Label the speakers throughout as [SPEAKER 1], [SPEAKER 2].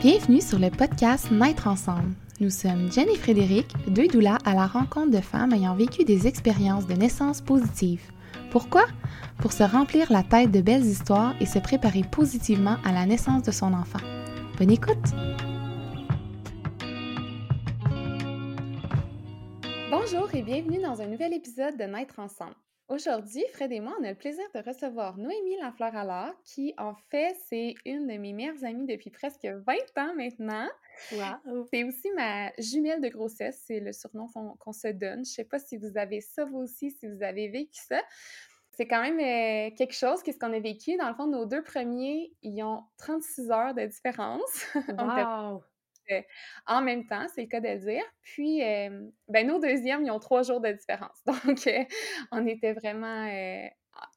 [SPEAKER 1] Bienvenue sur le podcast Naître ensemble. Nous sommes Jen et Frédéric, deux doulas à la rencontre de femmes ayant vécu des expériences de naissance positives. Pourquoi? Pour se remplir la tête de belles histoires et se préparer positivement à la naissance de son enfant. Bonne écoute! Bonjour et bienvenue dans un nouvel épisode de Naître ensemble. Aujourd'hui, Fred et moi, on a le plaisir de recevoir Noémie Lafleur Allard, qui, en fait, c'est une de mes meilleures amies depuis presque 20 ans maintenant.
[SPEAKER 2] Wow.
[SPEAKER 1] C'est aussi ma jumelle de grossesse, c'est le surnom qu'on se donne. Je sais pas si vous avez ça vous aussi, si vous avez vécu ça. C'est quand même euh, quelque chose, qu'est-ce qu'on a vécu. Dans le fond, nos deux premiers, ils ont 36 heures de différence.
[SPEAKER 2] Wow.
[SPEAKER 1] En même temps, c'est le cas de le dire. Puis, euh, ben, nos deuxièmes, ils ont trois jours de différence. Donc, euh, on était vraiment euh,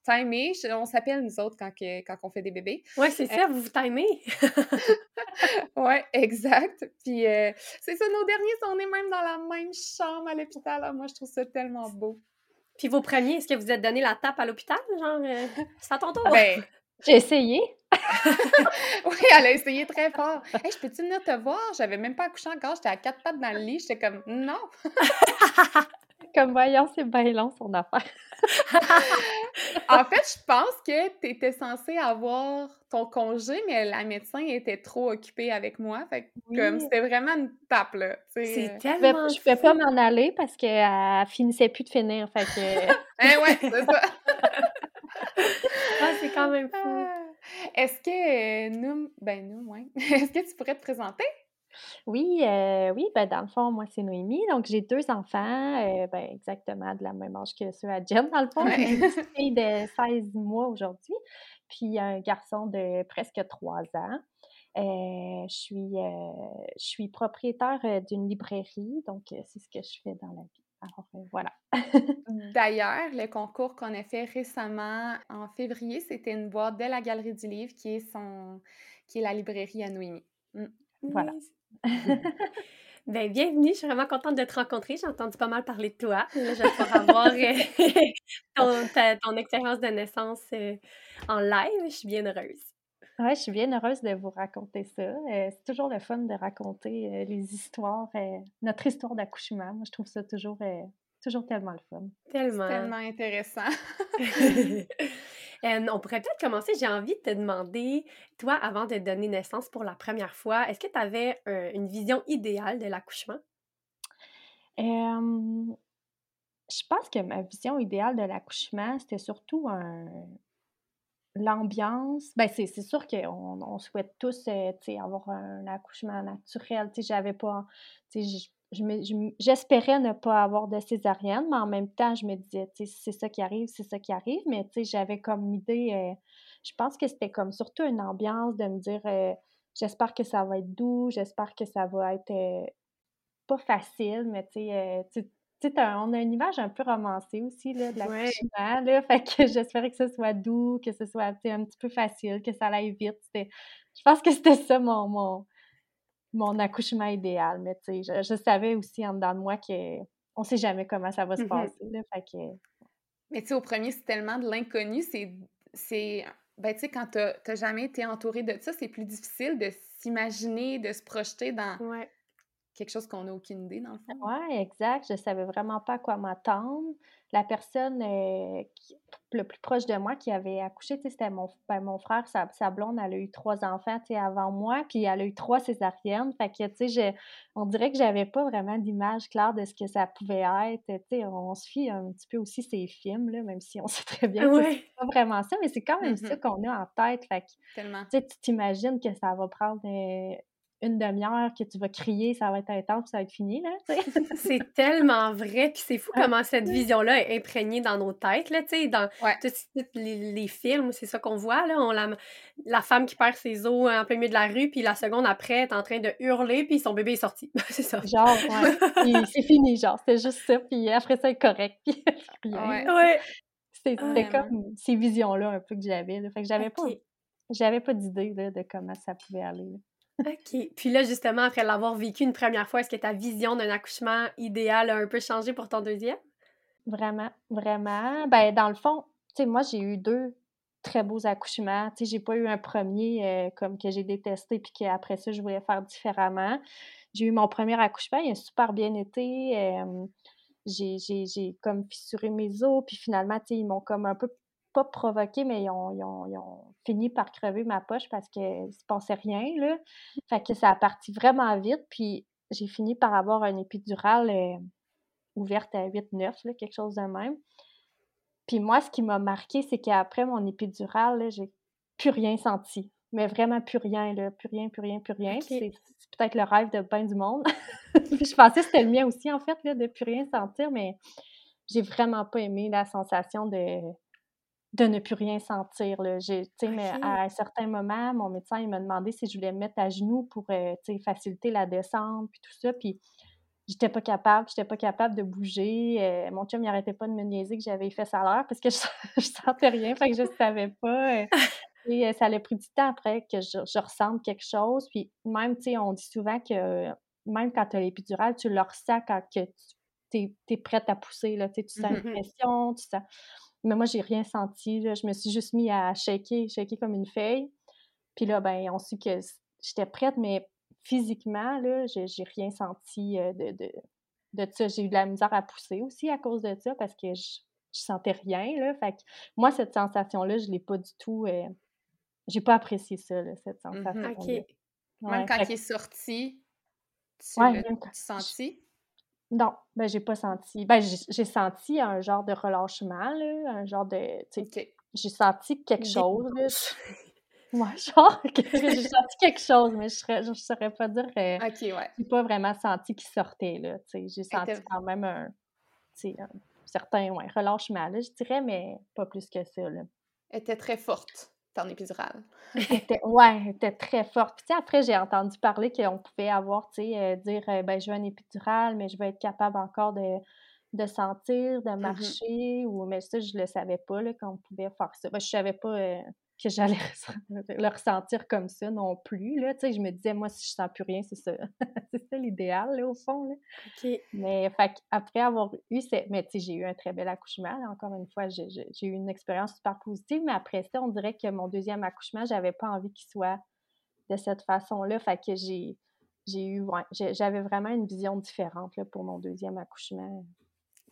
[SPEAKER 1] timés. On s'appelle, nous autres, quand, on fait des bébés.
[SPEAKER 2] Ouais, c'est ça, vous vous timez.
[SPEAKER 1] Ouais, exact. Puis, euh, c'est ça, nos derniers, on est même dans la même chambre à l'hôpital. Ah, moi, je trouve ça tellement beau.
[SPEAKER 2] Puis vos premiers, est-ce que vous êtes donné la tape à l'hôpital? Genre, euh, c'est à ton tour.
[SPEAKER 1] Ben,
[SPEAKER 3] J'ai essayé.
[SPEAKER 1] oui, elle a essayé très fort. Hey, je peux-tu venir te voir? J'avais même pas accouché encore. J'étais à quatre pattes dans le lit. J'étais comme, non.
[SPEAKER 3] Comme voyons, c'est bien long son affaire.
[SPEAKER 1] En fait, je pense que tu étais censée avoir ton congé, mais la médecin était trop occupée avec moi. Fait que, comme,
[SPEAKER 3] Oui.
[SPEAKER 1] c'était vraiment une tape, là.
[SPEAKER 2] c'est
[SPEAKER 1] euh.
[SPEAKER 2] Tellement.
[SPEAKER 3] je pouvais pas m'en aller parce qu'elle finissait plus de finir. Fait que
[SPEAKER 1] Hein, ouais, c'est ça.
[SPEAKER 2] C'est quand même fou.
[SPEAKER 1] Ah. Est-ce que euh, nous, ben nous, ouais. Est-ce que tu pourrais te présenter?
[SPEAKER 3] oui, euh, oui, ben dans le fond, moi, c'est Noémie. Donc, j'ai deux enfants, euh, ben, exactement de la même âge que ceux à Jen, dans le fond.
[SPEAKER 1] Ouais.
[SPEAKER 3] J'ai une petite fille de 16 mois aujourd'hui, puis un garçon de presque 3 ans. Euh, je, suis, euh, je suis propriétaire d'une librairie, donc c'est ce que je fais dans la vie. Alors, voilà.
[SPEAKER 1] D'ailleurs, le concours qu'on a fait récemment en février, c'était une boîte de la Galerie du Livre qui est son qui est la librairie à Noémie.
[SPEAKER 3] Voilà.
[SPEAKER 2] Nice. Ben, bienvenue, je suis vraiment contente de te rencontrer. J'ai entendu pas mal parler de toi. Là, je vais pouvoir avoir euh, ton, ta- ton expérience de naissance euh, en live. Je suis bien heureuse.
[SPEAKER 3] Ouais, je suis bien heureuse de vous raconter ça. Euh, c'est toujours le fun de raconter euh, les histoires, euh, notre histoire d'accouchement. Moi, je trouve ça toujours, euh, toujours tellement le fun.
[SPEAKER 2] Tellement.
[SPEAKER 1] Tellement intéressant.
[SPEAKER 2] Euh, on pourrait peut-être commencer. J'ai envie de te demander, toi, avant de donner naissance pour la première fois, est-ce que tu avais une vision idéale de l'accouchement?
[SPEAKER 3] Euh, je pense que ma vision idéale de l'accouchement, c'était surtout un- l'ambiance. Ben, c'est sûr qu'on on souhaite tous euh, avoir un accouchement naturel. J'avais pas. J'espérais ne pas avoir de césarienne, mais en même temps, je me disais, c'est ça qui arrive, c'est ça qui arrive. Mais j'avais comme idée, euh, je pense que c'était comme surtout une ambiance de me dire, euh, j'espère que ça va être doux, j'espère que ça va être pas facile, mais tu sais, sais, on a une image un peu romancée aussi là, de
[SPEAKER 2] Ouais.
[SPEAKER 3] l'accouchement, là, fait que j'espérais que ce soit doux, que ce soit un petit peu facile, que ça aille vite. Je pense que c'était ça mon, mon, mon accouchement idéal, mais tu sais, je, je savais aussi en dedans de moi que on sait jamais comment ça va se
[SPEAKER 2] Mhm.
[SPEAKER 3] passer, là, fait que...
[SPEAKER 1] Mais tu sais, au premier, c'est tellement de l'inconnu, c'est ben tu sais quand t'as t'as jamais été entouré de ça, c'est plus difficile de s'imaginer, de se projeter dans
[SPEAKER 2] Ouais.
[SPEAKER 1] Quelque chose qu'on n'a aucune idée dans le fond.
[SPEAKER 3] Ouais, exact. Je savais vraiment pas à quoi m'attendre. La personne euh, qui- le plus proche de moi qui avait accouché, c'était mon, ben, mon frère, sa, sa blonde, elle a eu trois enfants, avant moi, puis elle a eu trois césariennes. Fait que, tu sais, je- on dirait que j'avais pas vraiment d'image claire de ce que ça pouvait être. On se fie un petit peu aussi ces films, là, même si on sait très bien que
[SPEAKER 2] Ouais.
[SPEAKER 3] c'est pas vraiment ça, mais c'est quand même ça
[SPEAKER 1] Mhm.
[SPEAKER 3] qu'on a en tête. Fait que,
[SPEAKER 1] Tellement.
[SPEAKER 3] tu t'imagines que ça va prendre euh, une demi-heure, que tu vas crier, ça va être intense, puis ça va être fini, là.
[SPEAKER 2] C'est tellement vrai, puis c'est fou comment cette vision-là est imprégnée dans nos têtes, là, tu sais, dans
[SPEAKER 1] Ouais.
[SPEAKER 2] tous les, les films, c'est ça qu'on voit, là, on la, la femme qui perd ses os en plein milieu de la rue, puis la seconde après, est en train de hurler, puis son bébé est sorti. c'est ça.
[SPEAKER 3] Genre, ouais. C'est fini, genre, c'était juste ça, puis après ça, c'est correct, puis rien.
[SPEAKER 1] Ouais.
[SPEAKER 2] Ouais.
[SPEAKER 3] C'était
[SPEAKER 2] Ah,
[SPEAKER 3] comme ces visions-là un peu que j'avais. Fait que j'avais pas, j'avais pas d'idée, de comment ça pouvait aller, là.
[SPEAKER 2] OK. Puis là, justement, après l'avoir vécu une première fois, est-ce que ta vision d'un accouchement idéal a un peu changé pour ton deuxième?
[SPEAKER 3] Vraiment, vraiment. Ben, dans le fond, tu sais, moi, j'ai eu deux, très beaux accouchements. Tu sais, j'ai pas eu un premier euh, comme que j'ai détesté puis qu'après ça, je voulais faire différemment. J'ai eu mon premier accouchement, il a super bien été. j'ai comme fissuré mes os, puis finalement, tu sais, ils m'ont comme un peu pas provoqué, mais ils ont, ils, ont, ils ont, fini par crever ma poche parce qu'il se passait rien, là. Fait que ça a parti vraiment vite, puis j'ai fini par avoir une épidurale euh, ouverte à 8-9, quelque chose de même. Puis moi, ce qui m'a marqué, c'est qu'après mon épidurale, j'ai plus rien senti. Mais vraiment plus rien, là. Plus rien, plus rien, plus rien. C'est peut-être le rêve de bien du monde. je pensais que c'était le mien aussi, en fait, là, de plus rien sentir, mais j'ai vraiment pas aimé la sensation de de ne plus rien sentir. Là. mais à un certain moment, mon médecin il m'a demandé si je voulais me mettre à genoux pour euh, faciliter la descente, puis tout ça. Puis j'étais pas capable, j'étais pas capable de bouger. Euh, mon chum, il arrêtait pas de me niaiser que j'avais fait ça à l'heure parce que je, sentais rien, fait que je savais pas. Euh. et ça a pris du temps après que je, je ressente quelque chose. Puis même, tu sais, on dit souvent que même quand tu as l'épidurale, tu le ressens quand que tu es, prête à pousser. Là, tu sens une pression, tu sens mais moi, j'ai rien senti. Je me suis juste mis à shaker, shaker comme une feuille. Puis là, ben, on sut que j'étais prête, mais physiquement, là, j'ai rien senti euh, de, de, de ça. J'ai eu de la misère à pousser aussi à cause de ça parce que je, je sentais rien. Là. Fait que moi, cette sensation-là, je l'ai pas du tout. Euh, j'ai pas apprécié ça, cette
[SPEAKER 1] mmh sensation. OK. Même quand il est sorti, tu l'as senti?
[SPEAKER 3] Non, ben j'ai pas senti. Ben j'ai senti un genre de relâchement, là, un genre de. J'ai senti quelque chose. Là. Genre, j'ai senti quelque chose, mais je ne saurais pas dire. Euh,
[SPEAKER 1] ok, ouais.
[SPEAKER 3] J'ai pas vraiment senti qu'il sortait, là. J'ai senti quand même un, un certain ouais, relâchement, là, je dirais, mais pas plus que ça, là.
[SPEAKER 1] Elle était très forte ton épidurale.
[SPEAKER 3] était, ouais, elle était très forte. Puis après, j'ai entendu parler qu'on pouvait avoir, tu sais, euh, dire, euh, ben, je veux un épidural, mais je veux être capable encore de, de sentir, de mmh marcher, ou, mais ça, je le savais pas, là, qu'on pouvait faire ça. Ben, je savais pas euh, que j'allais le ressentir comme ça non plus. Là. Tu sais, je me disais, moi, si je sens plus rien, c'est ça. c'est ça l'idéal, au fond. Là. Mais fait, après avoir eu, mais tu sais, j'ai eu un très bel accouchement. encore une fois, j'ai, eu une expérience super positive, mais après ça, on dirait que mon deuxième accouchement, j'avais pas envie qu'il soit de cette façon-là. Fait que j'ai, j'ai eu, j'avais vraiment une vision différente là, pour mon deuxième accouchement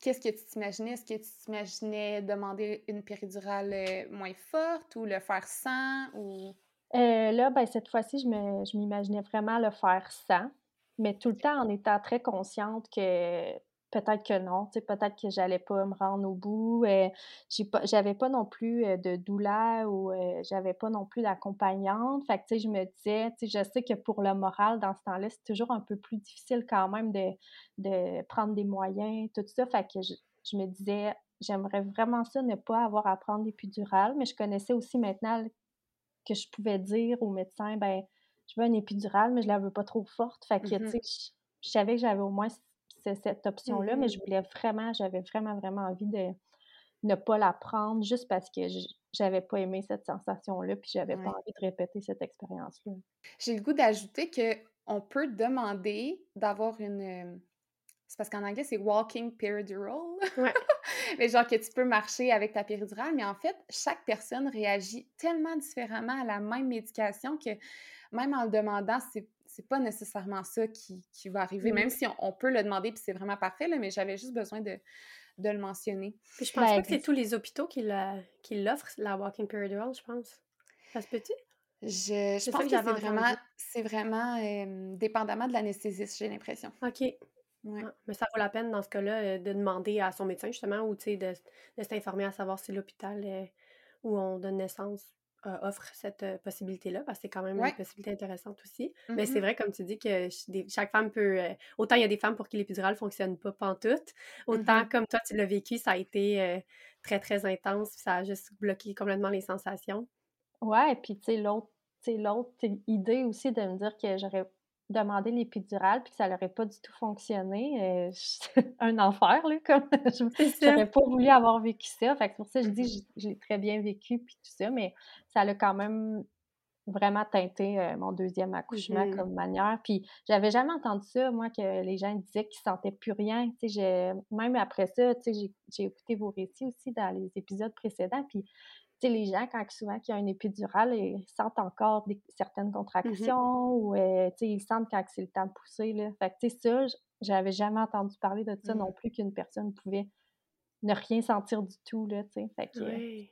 [SPEAKER 1] qu'est-ce que tu t'imaginais? Est-ce que tu t'imaginais demander une péridurale euh, moins forte ou le faire sans? Ou...
[SPEAKER 3] Euh, là, ben, cette fois-ci, je m'imaginais vraiment le faire sans, mais tout le temps en étant très consciente que peut-être que non, peut-être que j'allais pas me rendre au bout. Euh, j'avais pas non plus euh, de douleur ou euh, j'avais pas non plus d'accompagnante. Fait que, tu sais, je me disais, tu sais, je sais que pour le moral, dans ce temps-là, c'est toujours un peu plus difficile quand même de, de prendre des moyens, tout ça. Fait que je, je me disais, j'aimerais vraiment ça, ne pas avoir à prendre des épidurales, mais je connaissais aussi maintenant que je pouvais dire au médecin, ben je veux une épidurale, mais je la veux pas trop forte. Fait que, tu mm-hmm. sais, je savais que j'avais au moins cette option-là, mais je mmh voulais vraiment, j'avais vraiment, vraiment envie de ne pas la prendre juste parce que j'avais pas aimé cette sensation-là, puis j'avais pas envie de répéter cette expérience-là.
[SPEAKER 1] J'ai le goût d'ajouter qu'on peut demander d'avoir une. C'est parce qu'en anglais, c'est walking peridural. Ouais. mais genre que tu peux marcher avec ta péridurale, mais en fait, chaque personne réagit tellement différemment à la même médication que même en le demandant, c'est c'est pas nécessairement ça qui, va arriver, même si on, peut le demander, puis c'est vraiment parfait, là, mais j'avais juste besoin de, le mentionner.
[SPEAKER 2] Puis je pense pas que c'est tous les hôpitaux qui l'offrent, la walking peridural, je pense. Ça se peut-tu?
[SPEAKER 1] Je, pense que, c'est vraiment, c'est vraiment dépendamment de l'anesthésiste, j'ai l'impression.
[SPEAKER 2] OK. Ouais. Ah, mais ça vaut la peine dans ce cas-là euh, de demander à son médecin justement ou de, de s'informer à savoir si l'hôpital euh, où on donne naissance euh, offre cette euh, possibilité-là, parce que c'est quand même une possibilité intéressante aussi. Mais c'est mm-hmm. vrai, comme tu dis, que chaque femme peut... Euh, autant il y a des femmes pour qui l'épidurale ne fonctionne pas pantoute, autant mm-hmm. comme toi, tu l'as vécu, ça a été très, très intense, ça a juste bloqué complètement les sensations.
[SPEAKER 3] Ouais, et puis tu sais, l'autre l'autre idée aussi de me dire que j'aurais demander l'épidurale puis que ça n'aurait pas du tout fonctionné. Euh, un enfer, là, comme je n'aurais pas voulu avoir vécu ça. Fait que pour ça, je dis mmh je, l'ai très bien vécu puis tout ça, mais ça a quand même vraiment teinté euh, mon deuxième accouchement mmh comme manière. Puis j'avais jamais entendu ça, moi, que les gens disaient qu'ils sentaient plus rien. Tu sais, même après ça, tu sais, j'ai écouté vos récits aussi dans les épisodes précédents, puis sais, les gens, quand souvent qu'il y a un épidural, ils sentent encore des, certaines
[SPEAKER 2] Mmh
[SPEAKER 3] contractions ou, euh, tu sais, ils sentent quand c'est le temps de pousser, là. Fait que, tu sais, ça, j'avais jamais entendu parler de ça non mmh. plus qu'une personne pouvait ne rien sentir du tout, là, tu sais. Fait que,
[SPEAKER 1] oui.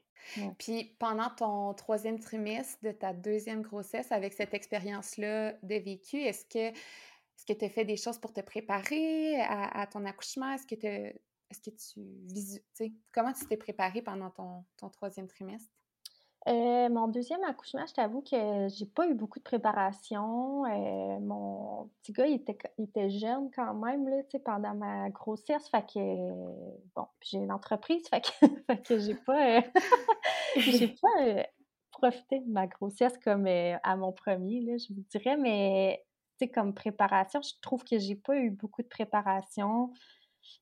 [SPEAKER 1] Puis pendant ton troisième trimestre de ta deuxième grossesse, avec cette expérience-là de vécu, est-ce que est-ce que tu as fait des choses pour te préparer à, ton accouchement? Est-ce que, est-ce que tu visu... comment tu t'es préparée pendant ton, ton troisième trimestre?
[SPEAKER 3] Euh, mon deuxième accouchement, je t'avoue que j'ai pas eu beaucoup de préparation. Euh, mon petit gars, il était, il était jeune quand même, là, pendant ma grossesse. Fait que, bon, j'ai une entreprise, fait que, fait que j'ai pas, euh, j'ai pas profité de ma grossesse comme à mon premier, là, je vous dirais. Mais, comme préparation, je trouve que j'ai pas eu beaucoup de préparation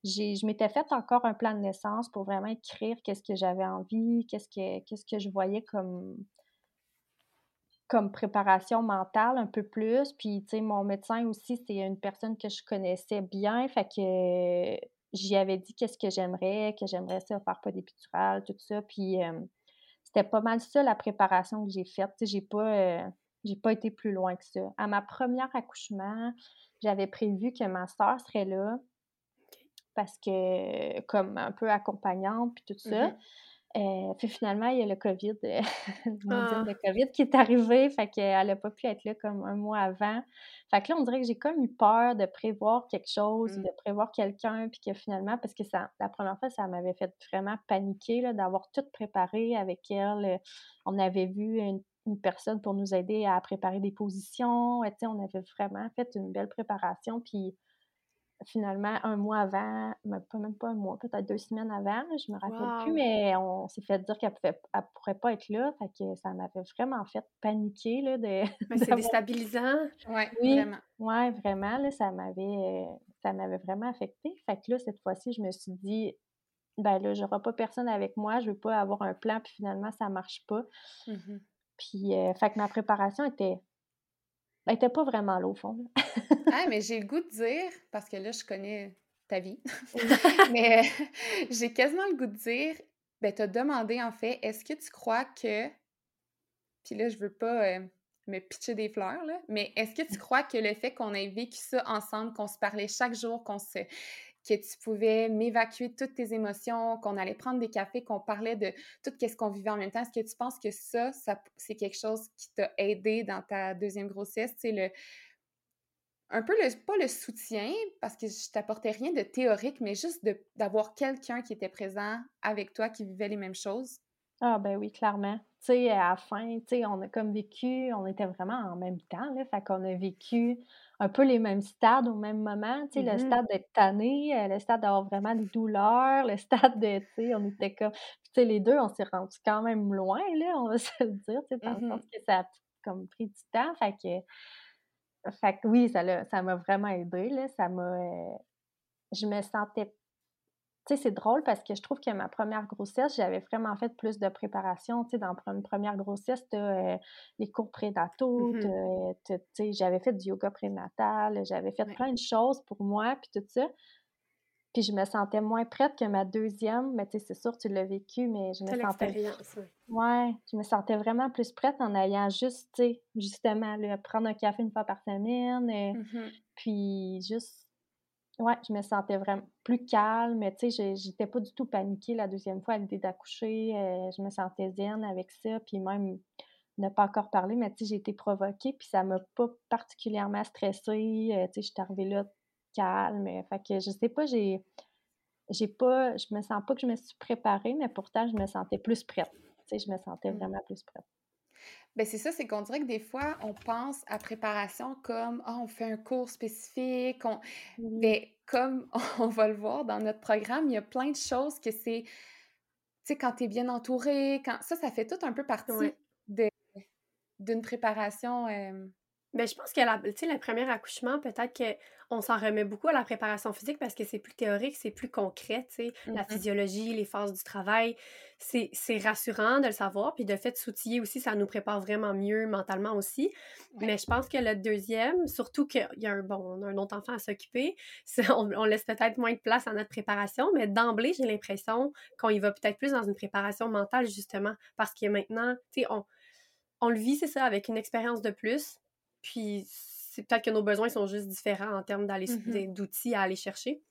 [SPEAKER 3] je m'étais fait encore un plan de naissance pour vraiment écrire qu'est-ce que j'avais envie, qu'est-ce que, je voyais comme, préparation mentale un peu plus. Puis, tu sais, mon médecin aussi, c'est une personne que je connaissais bien. Fait que j'y avais dit qu'est-ce que j'aimerais, que j'aimerais ça faire pas d'épidural, tout ça. Puis, c'était pas mal ça la préparation que j'ai faite. Tu sais, j'ai pas, j'ai pas été plus loin que ça. À ma première accouchement, j'avais prévu que ma soeur serait là parce que, comme un peu accompagnante, puis tout ça. Mmh euh, puis finalement, il y a le COVID, euh, ah. le COVID qui est arrivé, fait qu'elle n'a pas pu être là comme un mois avant. Fait que là, on dirait que j'ai comme eu peur de prévoir quelque chose, mmh. de prévoir quelqu'un, puis que finalement, parce que ça, la première fois, ça m'avait fait vraiment paniquer d'avoir tout préparé avec elle. On avait vu une, personne pour nous aider à préparer des positions. on avait vraiment fait une belle préparation, puis finalement, un mois avant, pas même pas un mois, peut-être deux semaines avant, je me rappelle plus, mais on s'est fait dire qu'elle ne pourrait pas être là. Fait que ça m'avait vraiment fait paniquer. Là, de,
[SPEAKER 2] c'est déstabilisant.
[SPEAKER 1] Ouais, oui, vraiment.
[SPEAKER 3] Oui, vraiment. Là, ça m'avait ça m'avait vraiment affecté. Fait que là, cette fois-ci, je me suis dit ben là, j'aurai pas personne avec moi, je veux pas avoir un plan, puis finalement, ça marche pas. Mmh puis, euh, fait que ma préparation était elle était pas vraiment là, au fond.
[SPEAKER 1] ah, mais j'ai le goût de dire, parce que là, je connais ta vie, mais j'ai quasiment le goût de dire, ben, t'as demandé, en fait, est-ce que tu crois que, puis là, je veux pas euh, me pitcher des fleurs, là, mais est-ce que tu crois que le fait qu'on ait vécu ça ensemble, qu'on se parlait chaque jour, qu'on se que tu pouvais m'évacuer toutes tes émotions, qu'on allait prendre des cafés, qu'on parlait de tout ce qu'on vivait en même temps. Est-ce que tu penses que ça, c'est quelque chose qui t'a aidé dans ta deuxième grossesse? C'est le un peu le pas le soutien parce que je t'apportais rien de théorique, mais juste d'avoir quelqu'un qui était présent avec toi qui vivait les mêmes choses.
[SPEAKER 3] Ah ben oui, clairement. Tu sais, à la fin, tu sais, on a comme vécu, on était vraiment en même temps, là, fait qu'on a vécu un peu les mêmes stades au même moment, tu sais, le mmh stade d'être tanné, euh, le stade d'avoir vraiment des douleurs, le stade de, tu sais, on était comme, tu sais, les deux, on s'est rendus quand même loin, là, on va se le dire, tu sais, dans le mmh sens que ça a comme pris du temps, fait que, fait que oui, ça m'a vraiment aidé, là, ça m'a, euh, je me sentais tu sais, c'est drôle parce que je trouve que ma première grossesse, j'avais vraiment fait plus de préparation. Tu sais, dans une première grossesse, tu as les cours prénataux, mmh tu sais, j'avais fait du yoga prénatal, j'avais fait plein de choses pour moi, puis tout ça. Puis je me sentais moins prête que ma deuxième, mais tu sais, c'est sûr, tu l'as vécu, mais je me sentais... Ouais, je me sentais vraiment plus prête en ayant juste, tu sais, justement, là, prendre un café une fois par semaine, mmh puis juste Ouais, je me sentais vraiment plus calme. Tu sais, j'étais pas du tout paniquée la deuxième fois à l'idée d'accoucher. Euh, je me sentais zen avec ça. Puis même, ne pas encore parler, mais tu sais, j'ai été provoquée. Puis ça m'a pas particulièrement stressée. Euh, tu sais, je suis arrivée là calme. Fait que je sais pas, j'ai. J'ai pas. Je me sens pas que je me suis préparée, mais pourtant, je me sentais plus prête. Tu sais, je me sentais mmh. vraiment plus prête.
[SPEAKER 1] Ben c'est ça, c'est qu'on dirait que des fois, on pense à préparation comme ah, on fait un cours spécifique. On... Mais comme on va le voir dans notre programme, il y a plein de choses que c'est, tu sais, quand tu es bien entouré, quand ça, ça fait tout un peu partie de d'une préparation
[SPEAKER 2] Ben, je pense que la, le premier accouchement, peut-être qu'on s'en remet beaucoup à la préparation physique parce que c'est plus théorique, c'est plus concret, tu sais. La
[SPEAKER 1] Mmh
[SPEAKER 2] physiologie, les phases du travail, c'est rassurant de le savoir. Puis de fait, s'outiller aussi, ça nous prépare vraiment mieux mentalement aussi.
[SPEAKER 1] Ouais.
[SPEAKER 2] Mais je pense que le deuxième, surtout qu'il y a un, bon, on a un autre enfant à s'occuper, on, on laisse peut-être moins de place à notre préparation, mais d'emblée, j'ai l'impression qu'on y va peut-être plus dans une préparation mentale, justement, parce que maintenant, tu sais, on, on le vit, c'est ça, avec une expérience de plus. Puis c'est peut-être que nos besoins sont juste différents en termes des- d'outils à aller chercher.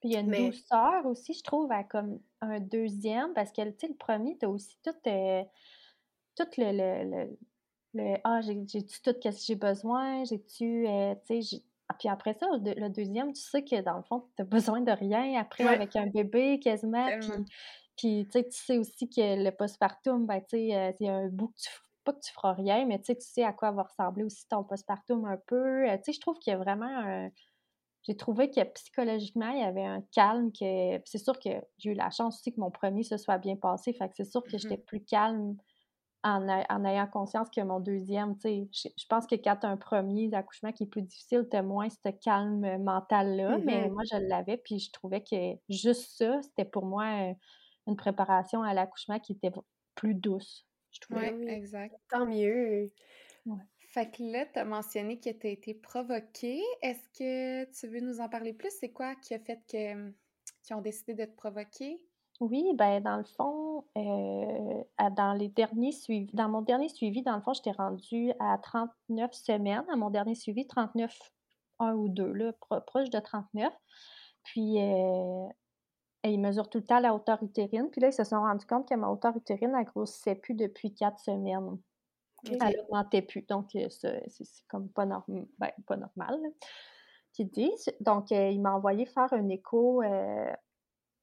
[SPEAKER 3] Puis il y a une
[SPEAKER 2] Mais-
[SPEAKER 3] douceur aussi, je trouve, à comme un deuxième, parce que, tu sais, le premier, t'as aussi tout, euh, tout le, le, le, le- ah, j'ai- j'ai-tu tout ce que j'ai besoin, j'ai-tu, euh, tu sais, ah, puis après ça, le, deuxième, tu sais que dans le fond, t'as besoin de rien après
[SPEAKER 2] Ouais.
[SPEAKER 3] avec un bébé quasiment, puis, puis tu sais, tu aussi que le postpartum, ben, tu sais, il y a un bout que tu, pas que tu feras rien, mais tu sais, tu sais à quoi va ressembler aussi ton postpartum un peu, Euh, tu sais, je trouve qu'il y a vraiment un j'ai trouvé que psychologiquement, il y avait un calme que. C'est sûr que j'ai eu la chance aussi que mon premier se soit bien passé. Fait que c'est sûr que j'étais plus calme en, a- en ayant conscience que mon deuxième, tu sais. Je, pense que quand tu as un premier accouchement qui est plus difficile, tu as moins ce calme mental-là. Mais
[SPEAKER 2] Mhm.
[SPEAKER 3] moi, je l'avais, puis je trouvais que juste ça, c'était pour moi euh, une préparation à l'accouchement qui était plus douce. Je.
[SPEAKER 1] Oui,
[SPEAKER 2] oui.
[SPEAKER 1] exact.
[SPEAKER 2] Tant mieux.
[SPEAKER 1] Fait que là, tu as mentionné que tu as été provoquée. Est-ce que tu veux nous en parler plus? C'est quoi qui a fait que qu'ils ont décidé de te provoquer?
[SPEAKER 3] Oui, ben dans le fond, euh, dans les derniers suivis, dans mon dernier suivi, dans le fond, j'étais rendue à 39 semaines. À mon dernier suivi, 39, 1 ou 2, là, pro- proche de 39. Puis, euh, et ils mesurent tout le temps la hauteur utérine. Puis là, ils se sont rendus compte que ma hauteur utérine, elle grossissait plus depuis 4 semaines.
[SPEAKER 2] Ok.
[SPEAKER 3] Elle augmentait plus. Donc, euh, c'est comme pas, norm- ben, pas normal, là, qu'ils disent. Donc, euh, il m'a envoyé faire un écho euh,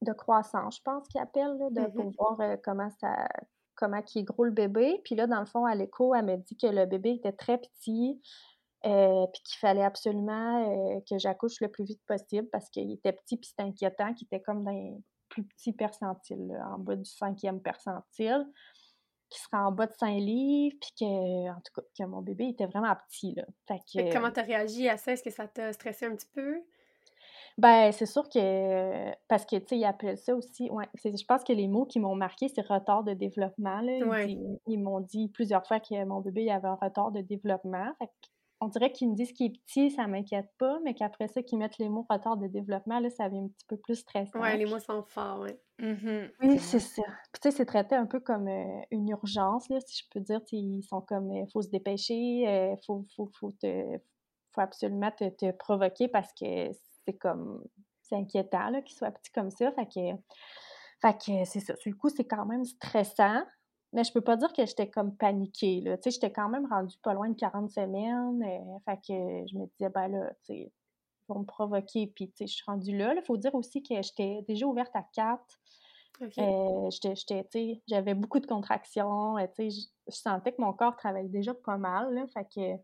[SPEAKER 3] de croissance, je pense qu'il appelle, là, de,
[SPEAKER 2] Mhm.
[SPEAKER 3] pour voir euh, comment ça comment qui est gros le bébé. Puis là, dans le fond, à l'écho, elle m'a dit que le bébé était très petit, euh, puis qu'il fallait absolument euh, que j'accouche le plus vite possible parce qu'il était petit, puis c'était inquiétant, qu'il était comme dans les plus petits percentiles, là, en bas du cinquième percentile, qui serait en bas de 5 livres, puis que, en tout cas, que mon bébé était vraiment petit, là. Fait
[SPEAKER 2] que comment t'as réagi à ça? Est-ce que ça t'a stressé un petit peu?
[SPEAKER 3] Ben, c'est sûr que, parce que, tu sais, ils appellent ça aussi, ouais, je pense que les mots qui m'ont marqué, c'est retard de développement, là. Ils,
[SPEAKER 2] Ouais.
[SPEAKER 3] di- ils m'ont dit plusieurs fois que mon bébé il avait un retard de développement. Fait on dirait qu'ils me disent qu'il est petit, ça m'inquiète pas, mais qu'après ça, qu'ils mettent les mots retard de développement, là, ça devient un petit peu plus stressant.
[SPEAKER 2] Ouais, les mots sont forts, ouais.
[SPEAKER 1] Mhm.
[SPEAKER 3] Oui, c'est ça. Puis tu sais, c'est traité un peu comme euh, une urgence, là, si je peux dire. Ils sont comme, il faut se dépêcher, il faut, faut, faut, te, faut absolument te, te provoquer parce que c'est comme, c'est inquiétant là, qu'il soit petit comme ça. Fait que, fait que c'est ça. Sur le coup, c'est quand même stressant. Mais je peux pas dire que j'étais comme paniquée, là. Tu sais, j'étais quand même rendue pas loin de 40 semaines. euh, fait que je me disais, ben là, tu sais, ils vont me provoquer. Puis, tu sais, je suis rendue là. Il faut dire aussi que j'étais déjà ouverte à 4.
[SPEAKER 2] OK.
[SPEAKER 3] Euh, j'étais, j'avais beaucoup de contractions. euh, je, sentais que mon corps travaillait déjà pas mal. Là, fait que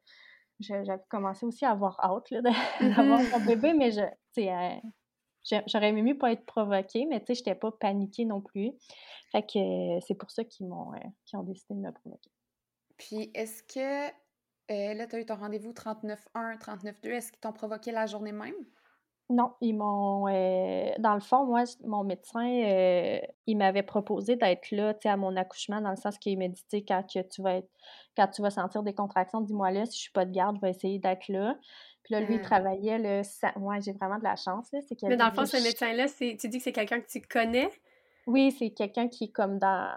[SPEAKER 3] j'avais commencé aussi à avoir hâte d'avoir mon bébé, mais je, j'aurais aimé mieux pas être provoquée, mais tu sais, j'étais pas paniquée non plus. Fait que euh, c'est pour ça qu'ils m'ont, euh, ont décidé de me provoquer.
[SPEAKER 1] Puis est-ce que euh, là, tu as eu ton rendez-vous 39-1, 39-2, est-ce qu'ils t'ont provoqué la journée même?
[SPEAKER 3] Non, ils m'ont. euh, dans le fond, moi, mon médecin, euh, il m'avait proposé d'être là, tu sais, à mon accouchement, dans le sens qu'il m'a dit, tu sais, quand tu vas être, quand tu vas sentir des contractions, dis-moi là, si je suis pas de garde, je vais essayer d'être là. Puis là, lui, il
[SPEAKER 1] Ah.
[SPEAKER 3] travaillait le. Ouais, j'ai vraiment de la chance, là. Qu'il
[SPEAKER 2] Mais dans le fond, ce médecin-là, c'est- tu dis que c'est quelqu'un que tu connais?
[SPEAKER 3] Oui, c'est quelqu'un qui est comme dans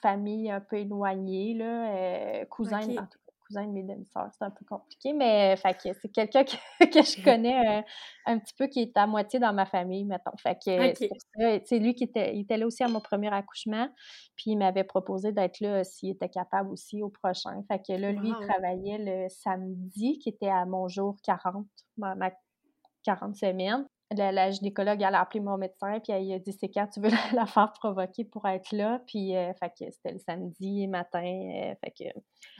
[SPEAKER 3] famille un peu éloignée, là, euh, cousin, en tout cas, cousin de mes demi-sœurs, c'est un peu compliqué, mais fait que c'est quelqu'un que, que je connais euh, un petit peu qui est à moitié dans ma famille, mettons. Fait que c'est pour ça, c'est lui qui était, il était là aussi à mon premier accouchement, puis il m'avait proposé d'être là euh, s'il était capable aussi au prochain. Fait que là, lui, il travaillait le samedi, qui était à mon jour 40, ma, ma 40 semaines. La, la gynécologue, elle a appelé mon médecin, puis elle a dit c'est quand tu veux la, la faire provoquer pour être là? Puis, euh, fait que c'était le samedi matin. euh, fait que,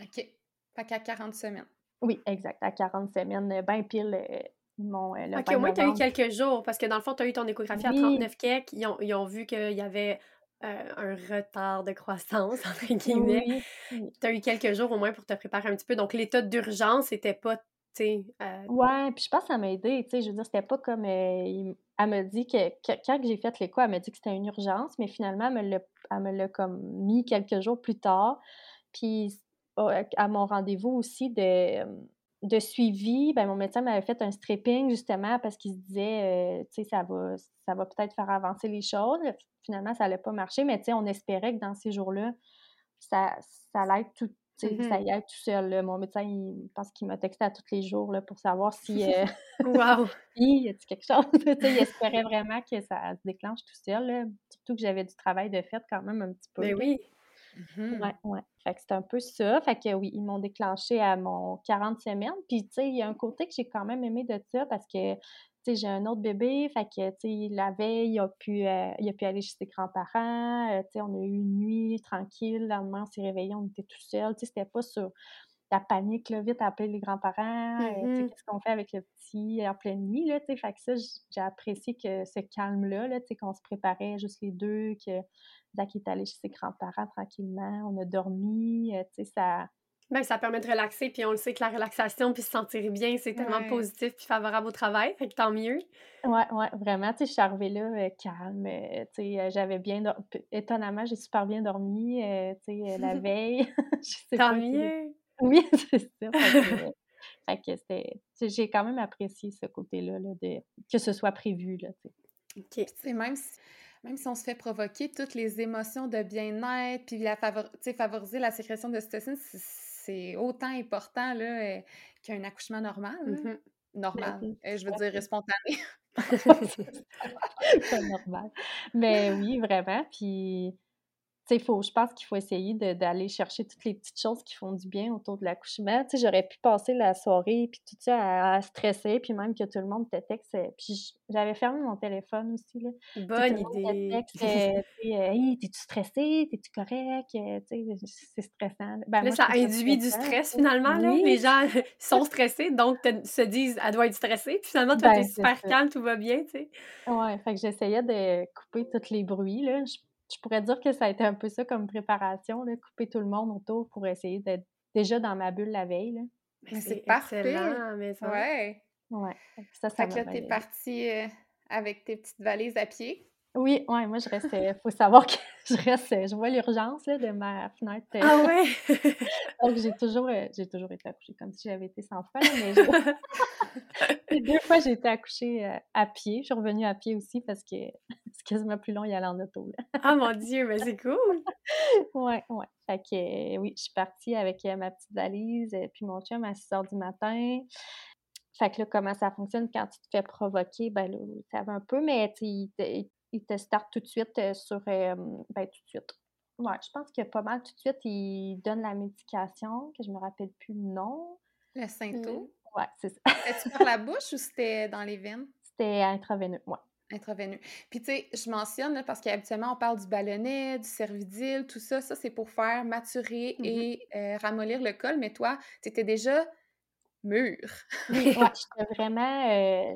[SPEAKER 1] OK. Fait qu'à 40 semaines.
[SPEAKER 3] oui, exact, à 40 semaines, ben pile, euh, m'ont. euh, le
[SPEAKER 2] OK,
[SPEAKER 3] 20
[SPEAKER 2] au moins, tu as eu quelques jours, parce que dans le fond, tu as eu ton échographie à
[SPEAKER 3] Oui.
[SPEAKER 2] 39 quelques. Ils ont, ils ont vu qu'il y avait un retard de croissance, entre guillemets. Tu as eu quelques jours au moins pour te préparer un petit peu. Donc, l'état d'urgence n'était pas, tu sais...
[SPEAKER 3] Ouais, puis je pense que ça m'a aidé, tu sais, je veux dire, c'était pas comme... elle me dit que, quand j'ai fait l'écho, elle m'a dit que c'était une urgence, mais finalement, elle me l'a comme mis quelques jours plus tard. Puis à mon rendez-vous aussi de de suivi, ben, mon médecin m'avait fait un stripping justement parce qu'il se disait, euh, tu sais, ça va, ça va peut-être faire avancer les choses. Finalement, ça n'allait pas marcher, mais tu sais, on espérait que dans ces jours-là, ça, ça allait tout, ça mm-hmm. y être tout seul. Mon médecin, il pense qu'il m'a texté à tous les jours là, pour savoir si. Euh,
[SPEAKER 2] wow!
[SPEAKER 3] y a quelque chose? il espérait vraiment que ça se déclenche tout seul. Surtout que j'avais du travail de fait quand même un petit peu.
[SPEAKER 2] Mais ben
[SPEAKER 3] Mmh ouais, ouais. Fait que c'est un peu ça. Fait que oui, ils m'ont déclenché à mon 40 semaines. Puis, tu sais, il y a un côté que j'ai quand même aimé de ça parce que, tu sais, j'ai un autre bébé. Fait que, tu sais, la veille, il a pu, euh, il a pu aller chez ses grands-parents. Euh, tu sais, on a eu une nuit tranquille. Le lendemain, on s'est réveillé, on était tout seul. Tu sais, c'était pas sur la panique, là, vite appeler les grands-parents. Euh, tu sais, mmh qu'est-ce qu'on fait avec le petit en pleine nuit, là, tu sais. Fait que ça, j'ai apprécié que ce calme-là, là, tu sais, qu'on se préparait juste les deux, que Zach est allé chez ses grands-parents tranquillement, on a dormi, euh, tu sais, ça...
[SPEAKER 2] Ben, ça permet de relaxer, puis on le sait que la relaxation, puis se sentir bien, c'est tellement positif puis favorable au travail, fait que tant mieux.
[SPEAKER 3] Ouais, ouais, vraiment, tu sais, je suis arrivée là euh, calme, euh, tu sais, j'avais bien... Étonnamment, j'ai super bien dormi, tu sais, la veille.
[SPEAKER 2] tant mieux!
[SPEAKER 3] Oui, c'est ça. Fait que, c'était... J'ai quand même apprécié ce côté-là, là, de... que ce soit prévu, là.
[SPEAKER 1] OK. C'est même si même si on se fait provoquer toutes les émotions de bien-être, puis la favoriser la sécrétion de d'ocytocine, c'est autant important là, euh, qu'un accouchement normal. Mmh normal. Euh, je veux dire spontané.
[SPEAKER 3] pas normal. Mais oui, vraiment. Puis faut, je pense qu'il faut essayer d'aller chercher toutes les petites choses qui font du bien autour de l'accouchement. Tu sais, j'aurais pu passer la soirée puis tout ça à, stresser, puis même que tout le monde te texte. Euh, puis j'avais fermé mon téléphone aussi. Là.
[SPEAKER 2] Bonne idée.
[SPEAKER 3] Texte, euh, hey, t'es-tu stressé? T'es-tu correct? Euh, c'est stressant.
[SPEAKER 2] Ben, là, ça induit du stress finalement. Là. Les gens sont stressés, donc se disent elle doit être stressée. Puis finalement, toi, ben, t'es super calme, tout va bien. Tu sais.
[SPEAKER 3] Ouais, fait que j'essayais de couper tous les bruits. Là je pourrais dire que ça a été un peu ça comme préparation, là, couper tout le monde autour pour essayer d'être déjà dans ma bulle la veille.
[SPEAKER 1] Mais c'est parfait. Mais ça... Ouais.
[SPEAKER 3] Ouais.
[SPEAKER 1] Ça, ça fait que là, t'es partie euh, avec tes petites valises à pied.
[SPEAKER 3] Oui, ouais, moi je reste. Il faut savoir que je reste. Je vois l'urgence de ma fenêtre.
[SPEAKER 2] Ah ouais!
[SPEAKER 3] Donc j'ai toujours, euh, j'ai toujours été accouchée comme si j'avais été sans foi, mais deux fois j'ai été accouchée euh, à pied. Je suis revenue à pied aussi parce que c'est quasiment plus long y aller en auto.
[SPEAKER 2] Ah mon Dieu, mais c'est cool!
[SPEAKER 3] ouais, ouais. Fait que oui, je suis partie avec ma petite valise puis mon chum à 6 h du matin. Fait que là, comment ça fonctionne quand tu te fais provoquer, ben là, ça va un peu, mais il il te start tout de suite euh, sur. ben, tout de suite. Ouais, je pense que pas mal tout de suite, il donne la médication, que je me rappelle plus le nom.
[SPEAKER 1] Le Synto?
[SPEAKER 3] Ouais, c'est ça.
[SPEAKER 1] C'était par la bouche ou c'était dans les veines?
[SPEAKER 3] C'était intraveineux, ouais.
[SPEAKER 1] Intraveineux. Puis, tu sais, je mentionne, parce qu'habituellement, on parle du ballonnet, du cervidil, tout ça. Ça, c'est pour faire maturer mmh et euh, ramollir le col. Mais toi, tu étais déjà mûre.
[SPEAKER 3] oui, ouais, j'étais vraiment. Euh,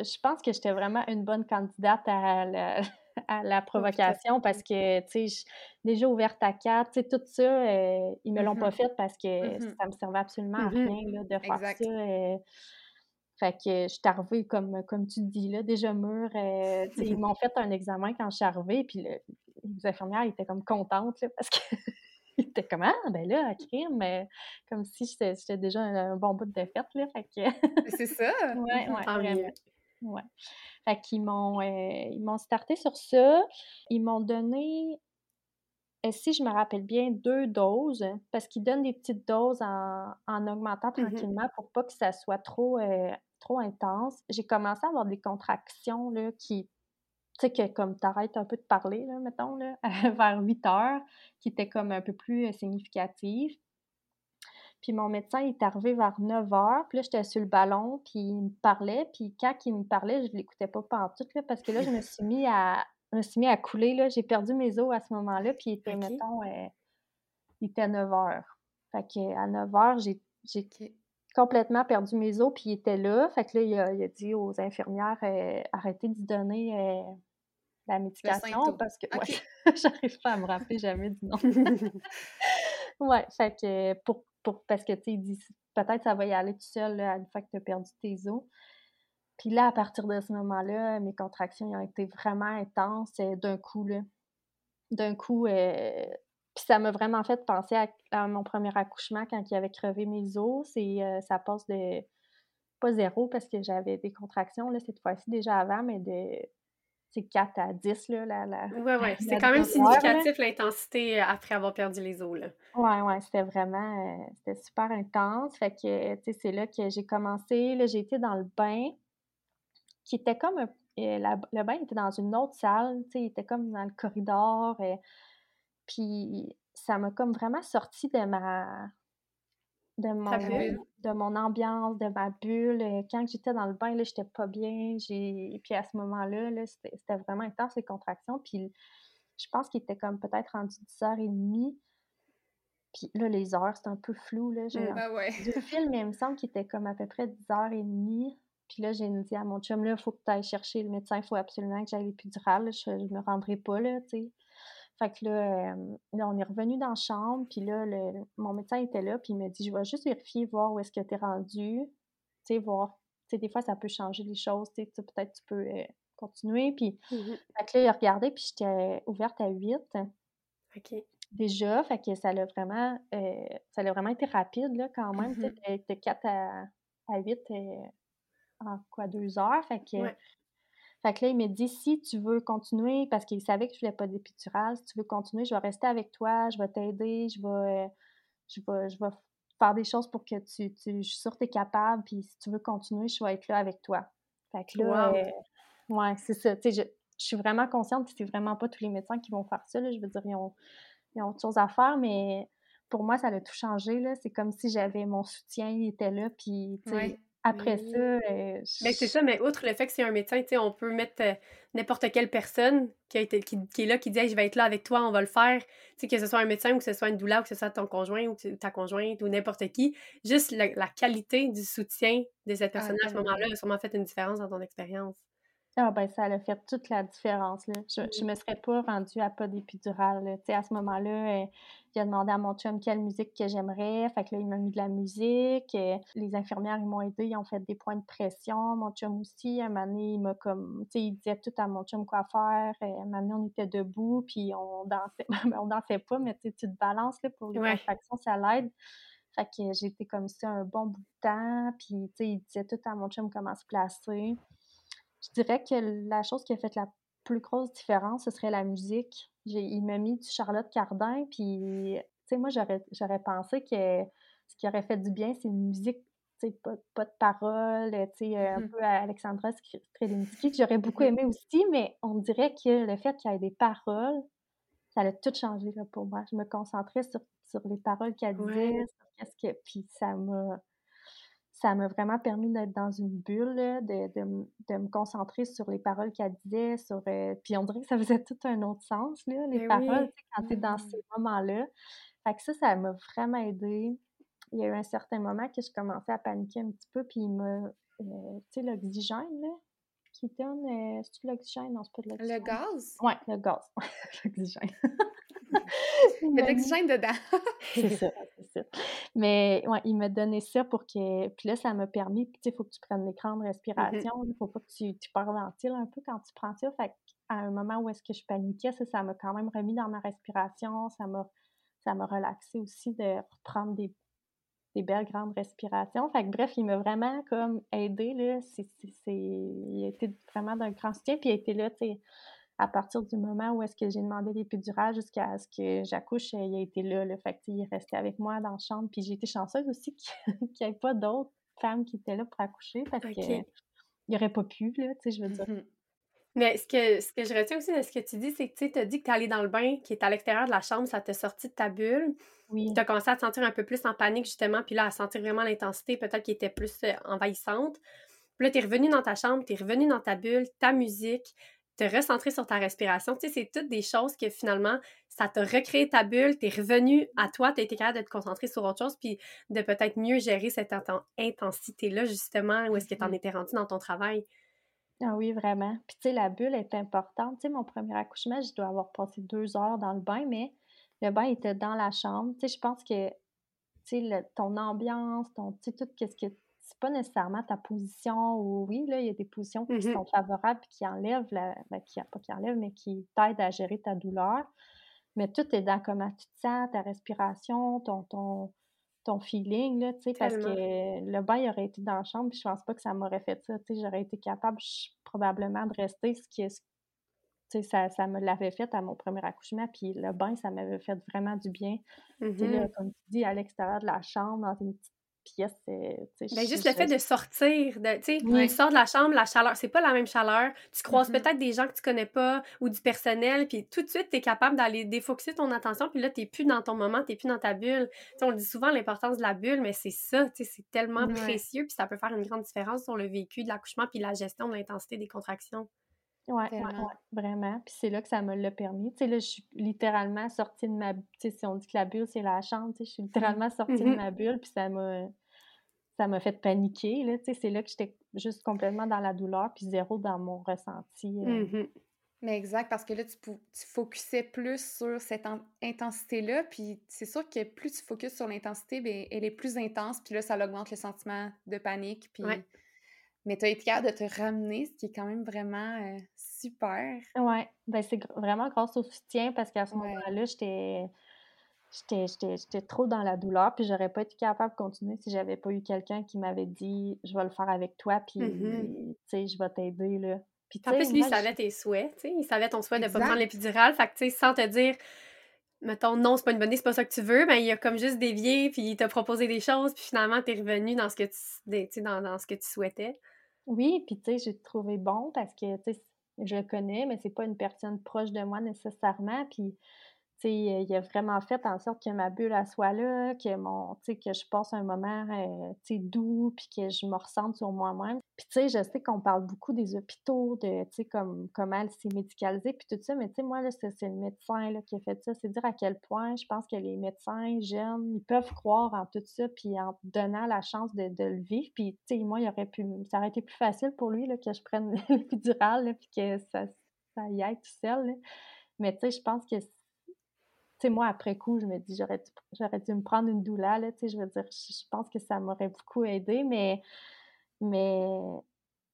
[SPEAKER 3] je pense que j'étais vraiment une bonne candidate à la, à la provocation parce que, tu sais, déjà ouverte à quatre, tu sais, tout ça, euh, ils me l'ont pas mmh fait parce que mmh ça me servait absolument à mmh rien là, de faire ça. Euh. fait que je suis arrivée, comme, comme tu dis, là, déjà mûre. Euh, ils m'ont fait un examen quand je suis arrivée, puis le, les infirmières étaient comme contentes là, parce que. Ils étaient comme Ah, ben là, crime, comme si j'étais déjà un, bon bout de défaite. Là, fait
[SPEAKER 1] que... C'est ça!
[SPEAKER 3] ouais, ouais, vraiment. Ouais. Fait qu'ils m'ont, euh, ils m'ont starté sur ça. Ils m'ont donné, euh, si je me rappelle bien, deux doses, parce qu'ils donnent des petites doses en, en augmentant mmh tranquillement pour pas que ça soit trop, euh, trop intense. J'ai commencé à avoir des contractions là, qui, tu sais, que comme t'arrêtes un peu de parler, là, mettons, là, vers 8 heures, qui étaient comme un peu plus significatives. Puis mon médecin est arrivé vers 9 h. Puis là, j'étais sur le ballon, puis il me parlait. Puis quand il me parlait, je ne l'écoutais pas pantoute, là, parce que là, je me suis mis à, me suis mis à couler. Là. J'ai perdu mes os à ce moment-là. Puis il était, mettons, euh, il était 9 h. Fait qu'à 9 h, j'ai, j'ai complètement perdu mes os, puis il était là. Fait que là, il a, dit aux infirmières euh, arrêtez de donner euh, la médication parce que ouais, j'arrive pas à me rappeler jamais du nom. ouais, fait que pour, parce que tu sais, peut-être ça va y aller tout seul là, une fois que tu as perdu tes os. Puis là, à partir de ce moment-là, mes contractions ont été vraiment intenses euh, d'un coup. D'un coup, euh, ça m'a vraiment fait penser à, mon premier accouchement quand il avait crevé mes os. Euh, ça passe de, pas zéro parce que j'avais des contractions, là, cette fois-ci déjà avant, mais de c'est 4 à 10, là, la, la
[SPEAKER 2] Ouais, ouais, c'est quand même significatif l'intensité après avoir perdu les os, là.
[SPEAKER 3] Ouais, ouais, c'était vraiment, c'était super intense, fait que, tu sais, c'est là que j'ai commencé, là, j'ai été dans le bain, qui était comme un, le bain était dans une autre salle, tu sais, il était comme dans le corridor, et, puis ça m'a comme vraiment sorti de ma de mon, de mon ambiance, de ma bulle. Quand j'étais dans le bain, là, j'étais pas bien. J'ai... Puis à ce moment-là, -là, c'était, vraiment intense, les contractions. Puis je pense qu'il était comme peut-être rendu 10h30. Puis là, les heures, c'était un peu flou. Là. J'ai
[SPEAKER 1] bah ouais.
[SPEAKER 3] film, mais il me semble qu'il était comme à peu près 10h30. Puis là, j'ai dit à mon chum, là, il faut que tu ailles chercher le médecin, il faut absolument que j'aille l'épidurale. Je, je me rendrai pas, là, tu sais. Fait que là, là, on est revenu dans la chambre, puis là, le, mon médecin était là, puis il m'a dit Je vais juste vérifier, voir où est-ce que tu es rendu, tu sais, voir. Tu sais, des fois, ça peut changer les choses, tu sais, peut-être tu peux continuer. Puis, mmh fait que là, il a regardé, puis j'étais ouverte à 8.
[SPEAKER 2] OK.
[SPEAKER 3] Déjà, fait que ça l'a vraiment, ça l'a vraiment été rapide, là, quand même. Tu sais, de 4 à, à 8 en quoi, deux heures. Fait que. Fait que là, il m'a dit si tu veux continuer, parce qu'il savait que je voulais pas d'épidural, si tu veux continuer, je vais rester avec toi, je vais t'aider, je vais, euh, je vais, je vais faire des choses pour que tu, tu je suis sûre que tu es capable, puis si tu veux continuer, je vais être là avec toi. Fait que là, euh, ouais, c'est ça. Tu sais, je, je, suis vraiment consciente que c'est vraiment pas tous les médecins qui vont faire ça. Là. Je veux dire, ils ont, ils ont autre chose à faire, mais pour moi, ça a tout changé. C'est comme si j'avais mon soutien, il était là, puis tu sais, après ça. Euh,
[SPEAKER 2] ben, c'est ça, mais outre le fait que c'est un médecin, on peut mettre euh, n'importe quelle personne qui, a été, qui, est là, qui dit Je vais être là avec toi, on va le faire. que ce soit un médecin ou que ce soit une doula ou que ce soit ton conjoint ou ta conjointe ou n'importe qui. Juste la, qualité du soutien de cette ah, personne à ce moment-là a sûrement fait une différence dans ton expérience.
[SPEAKER 3] Ah ben ça a fait toute la différence. Là. Je ne me serais pas rendue à pas d'épidural. À ce moment-là, euh, j'ai demandé à mon chum quelle musique que j'aimerais. Fait que là, il m'a mis de la musique. Euh, les infirmières, ils m'ont aidé, ils ont fait des points de pression. Mon chum aussi, un moment donné, il m'a comme. Tu sais, il disait tout à mon chum quoi faire. Euh, un moment donné, on était debout, puis on dansait. Ben, on dansait pas, mais tu te balances là, pour les contractions, ça l'aide. Fait que j'étais comme ça un bon bout de temps. Puis, tu sais, il disait tout à mon chum comment se placer. Je dirais que la chose qui a fait la plus grosse différence, ce serait la musique. Il m'a mis du Charlotte Cardin, puis, tu sais, moi, j'aurais pensé que ce qui aurait fait du bien, c'est une musique, tu sais, pas, pas, de paroles, tu sais, un mmh. peu à Alexandra Strelinsky, que j'aurais beaucoup mmh aimé aussi, mais on dirait que le fait qu'il y ait des paroles, ça a tout changé là, pour moi. Je me concentrais sur, sur les paroles qu'elle disait, sur ce que... Puis ça m'a ça m'a vraiment permis d'être dans une bulle, de, de, me concentrer sur les paroles qu'elle disait, sur, euh, puis on dirait que ça faisait tout un autre sens, là, les paroles, quand tu es dans mmh. ces moments-là. Fait que ça, ça m'a vraiment aidé. Il y a eu un certain moment que je commençais à paniquer un petit peu, puis il m'a, euh, tu sais, l'oxygène, là, qui donne, euh, c'est-tu l'oxygène? Non, c'est pas de l'oxygène.
[SPEAKER 1] Le gaz?
[SPEAKER 3] Oui, le gaz, l'oxygène.
[SPEAKER 1] Il y a de l'oxygène dedans.
[SPEAKER 3] c'est ça, c'est ça. Mais ouais, il m'a donné ça pour que. Puis là, ça m'a permis. Puis tu sais, il faut que tu prennes l'écran de mmh respiration. Il ne faut pas que tu, tu ventiles un peu quand tu prends ça. Fait à un moment où est-ce que je paniquais, ça, ça m'a quand même remis dans ma respiration. Ça m'a, ça m'a relaxé aussi de reprendre des, des belles grandes respirations. Fait que bref, il m'a vraiment comme aidé. Là. Il a été vraiment d'un grand soutien. Puis il a été là, tu sais à partir du moment où est-ce que j'ai demandé l'épidural jusqu'à ce que j'accouche, il a été là. Le fait il est resté avec moi dans la chambre. Puis j'ai été chanceuse aussi qu'il n'y ait pas d'autres femmes qui étaient là pour accoucher parce qu'il n'y aurait pas pu, là, tu sais, je veux dire.
[SPEAKER 2] Mmh Mais ce que, ce que je retiens aussi de ce que tu dis, c'est que tu as dit que tu es allée dans le bain qui est à l'extérieur de la chambre, ça t'a sorti de ta bulle.
[SPEAKER 3] Oui.
[SPEAKER 2] Tu as commencé à te sentir un peu plus en panique, justement, puis là, à sentir vraiment l'intensité, peut-être qui était plus euh, envahissante. Puis là, tu es revenu dans ta chambre, tu es revenu dans ta bulle, ta musique, te recentrer sur ta respiration. Tu sais, c'est toutes des choses que finalement, ça t'a recréé ta bulle, t'es revenu à toi, t'as été capable de te concentrer sur autre chose, puis de peut-être mieux gérer cette intensité-là, justement, où est-ce que t'en mmh étais rendu dans ton travail?
[SPEAKER 3] Ah oui, vraiment. Puis tu sais, la bulle est importante. Tu sais, mon premier accouchement, je dois avoir passé deux heures dans le bain, mais le bain était dans la chambre. Tu sais, je pense que, tu sais, ton ambiance, ton, tu sais, tout ce que c'est pas nécessairement ta position ou oui, là, il y a des positions qui
[SPEAKER 2] Mmh
[SPEAKER 3] sont favorables et qui enlèvent la, ben, qui, pas qui enlèvent, mais qui t'aident à gérer ta douleur. Mais tout est dans comment tu te sens, ta respiration, ton, ton, ton feeling, là, tu sais, parce que le bain il aurait été dans la chambre, puis je pense pas que ça m'aurait fait ça, tu sais, j'aurais été capable probablement de rester, ce qui est, tu sais, ça, ça me l'avait fait à mon premier accouchement, puis le bain, ça m'avait fait vraiment du bien. Tu sais, là,
[SPEAKER 2] Mmh
[SPEAKER 3] comme tu dis, à l'extérieur de la chambre, dans une petite pièce,
[SPEAKER 2] Ben, juste le fait de sortir, de, tu sais,
[SPEAKER 3] Oui.
[SPEAKER 2] tu sors de la chambre, la chaleur, c'est pas la même chaleur. Tu croises
[SPEAKER 1] Mhm.
[SPEAKER 2] peut-être des gens que tu connais pas ou du personnel, puis tout de suite, tu es capable d'aller défocuser ton attention, puis là, tu plus dans ton moment, tu plus dans ta bulle. Tu sais, on dit souvent l'importance de la bulle, mais c'est ça, tu sais, c'est tellement
[SPEAKER 1] Ouais.
[SPEAKER 2] précieux, puis ça peut faire une grande différence sur le vécu de l'accouchement, puis la gestion de l'intensité des contractions.
[SPEAKER 3] Ouais, ouais, vraiment. Puis c'est là que ça me l'a permis. Tu sais, là, je suis littéralement sortie de ma... Tu sais, si on dit que la bulle, c'est la chambre, tu sais, je suis littéralement sortie de
[SPEAKER 2] Mhm.
[SPEAKER 3] ma bulle, puis ça m'a... Ça m'a fait paniquer, là, tu sais, c'est là que j'étais juste complètement dans la douleur, puis zéro dans mon ressenti. euh.
[SPEAKER 2] Mhm.
[SPEAKER 1] Mais exact, parce que là, tu, tu focusais plus sur cette en- intensité-là, puis c'est sûr que plus tu focuses sur l'intensité, ben, elle est plus intense, puis là, ça augmente le sentiment de panique, puis...
[SPEAKER 2] Ouais.
[SPEAKER 1] Mais tu as été capable de te ramener, ce qui est quand même vraiment euh, super.
[SPEAKER 3] Ouais, ben c'est vraiment grâce au soutien, parce qu'à ce
[SPEAKER 1] Ouais.
[SPEAKER 3] moment-là, j'étais... Trop dans la douleur, puis j'aurais pas été capable de continuer si j'avais pas eu quelqu'un qui m'avait dit je vais le faire avec toi, puis
[SPEAKER 2] Mhm.
[SPEAKER 3] tu sais, je vais t'aider là. Puis,
[SPEAKER 2] En plus, lui, il savait tes souhaits, tu sais, il savait ton souhait de pas
[SPEAKER 1] Exact.
[SPEAKER 2] prendre l'épidurale, fait que, tu sais, sans te dire, mettons, non, c'est pas une bonne idée, c'est pas ça que tu veux, ben, il a comme juste dévié, puis il t'a proposé des choses, puis finalement, t'es revenu dans ce que tu, dans, dans ce que tu souhaitais.
[SPEAKER 3] Oui, puis tu sais, j'ai trouvé bon parce que, tu sais, je le connais, mais c'est pas une personne proche de moi nécessairement. Puis, il a vraiment fait en sorte que ma bulle, elle soit là, que mon, que je passe un moment, euh, doux, puis que je me ressente sur moi-même. Puis, tu sais, je sais qu'on parle beaucoup des hôpitaux, de, comme, comment c'est médicalisé, puis tout ça, mais tu sais, moi, c'est le médecin, là, qui a fait ça. C'est dire à quel point je pense que les médecins jeunes, ils peuvent croire en tout ça, puis en donnant la chance de, de le vivre. Puis, tu sais, moi, il aurait pu, ça aurait été plus facile pour lui, là, que je prenne l'épidurale, puis que ça, ça y aille tout seul. Mais, tu sais, je pense que sais, moi, après coup, je me dis, j'aurais dû, j'aurais dû me prendre une doula, là, tu sais, je veux dire, je, je pense que ça m'aurait beaucoup aidé, mais, mais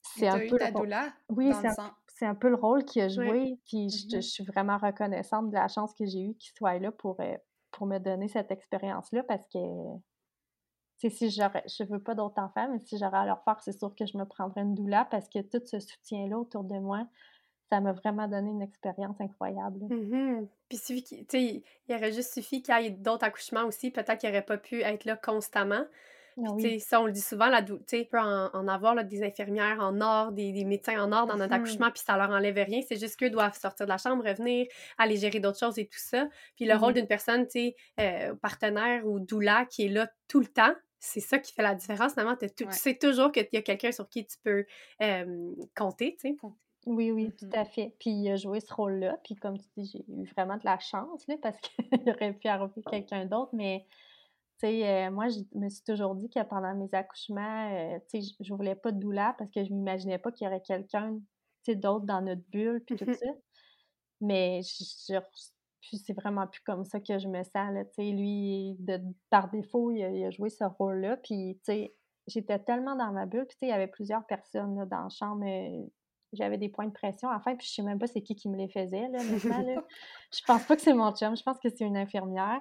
[SPEAKER 3] c'est un
[SPEAKER 1] eu
[SPEAKER 3] peu
[SPEAKER 1] ta
[SPEAKER 3] le
[SPEAKER 1] doula
[SPEAKER 3] Oui, c'est un, c'est un peu le rôle qu'il a joué, puis je,
[SPEAKER 1] Mhm.
[SPEAKER 3] je suis vraiment reconnaissante de la chance que j'ai eue qu'il soit là pour, euh, pour me donner cette expérience-là, parce que, tu sais, si j'aurais, je veux pas d'autres enfants, mais si j'aurais à leur faire, c'est sûr que je me prendrais une doula, parce que tout ce soutien-là autour de moi, ça m'a vraiment donné une expérience incroyable.
[SPEAKER 2] Mhm. Puis, suffi qu'il- tu sais, il aurait juste suffi qu'il y ait d'autres accouchements aussi, peut-être qu'il aurait pas pu être là constamment.
[SPEAKER 3] Ah
[SPEAKER 2] Puis,
[SPEAKER 3] oui.
[SPEAKER 2] tu sais, ça, on le dit souvent, la tu sais, peut en, en avoir là, des infirmières en or, des, des médecins en or dans notre
[SPEAKER 1] Mhm.
[SPEAKER 2] accouchement, puis ça leur enlève rien. C'est juste qu'eux doivent sortir de la chambre, revenir, aller gérer d'autres choses et tout ça. Puis le rôle d'une personne, tu sais, euh, partenaire ou doula qui est là tout le temps, c'est ça qui fait la différence. Finalement, tout-
[SPEAKER 1] Ouais.
[SPEAKER 2] tu sais toujours qu'il y a quelqu'un sur qui tu peux euh, compter, tu sais.
[SPEAKER 3] Oui, oui, tout
[SPEAKER 1] Mhm.
[SPEAKER 3] à fait. Puis il a joué ce rôle-là. Puis comme tu dis, j'ai eu vraiment de la chance, là, parce qu'il aurait pu arriver quelqu'un d'autre. Mais, tu sais, euh, moi, je me suis toujours dit que pendant mes accouchements, euh, tu sais, je- voulais pas de doula parce que je m'imaginais pas qu'il y aurait quelqu'un, tu sais, d'autre dans notre bulle, puis tout
[SPEAKER 2] Mhm.
[SPEAKER 3] ça. Mais je, je- puis c'est vraiment plus comme ça que je me sens, là. Tu sais, lui, de, par défaut, il a, il a joué ce rôle-là. Puis, tu sais, j'étais tellement dans ma bulle. Puis, tu sais, il y avait plusieurs personnes, là, dans la chambre. J'avais des points de pression à faire, puis je sais même pas c'est qui qui me les faisait, là, là. Je pense pas que c'est mon chum, je pense que c'est une infirmière.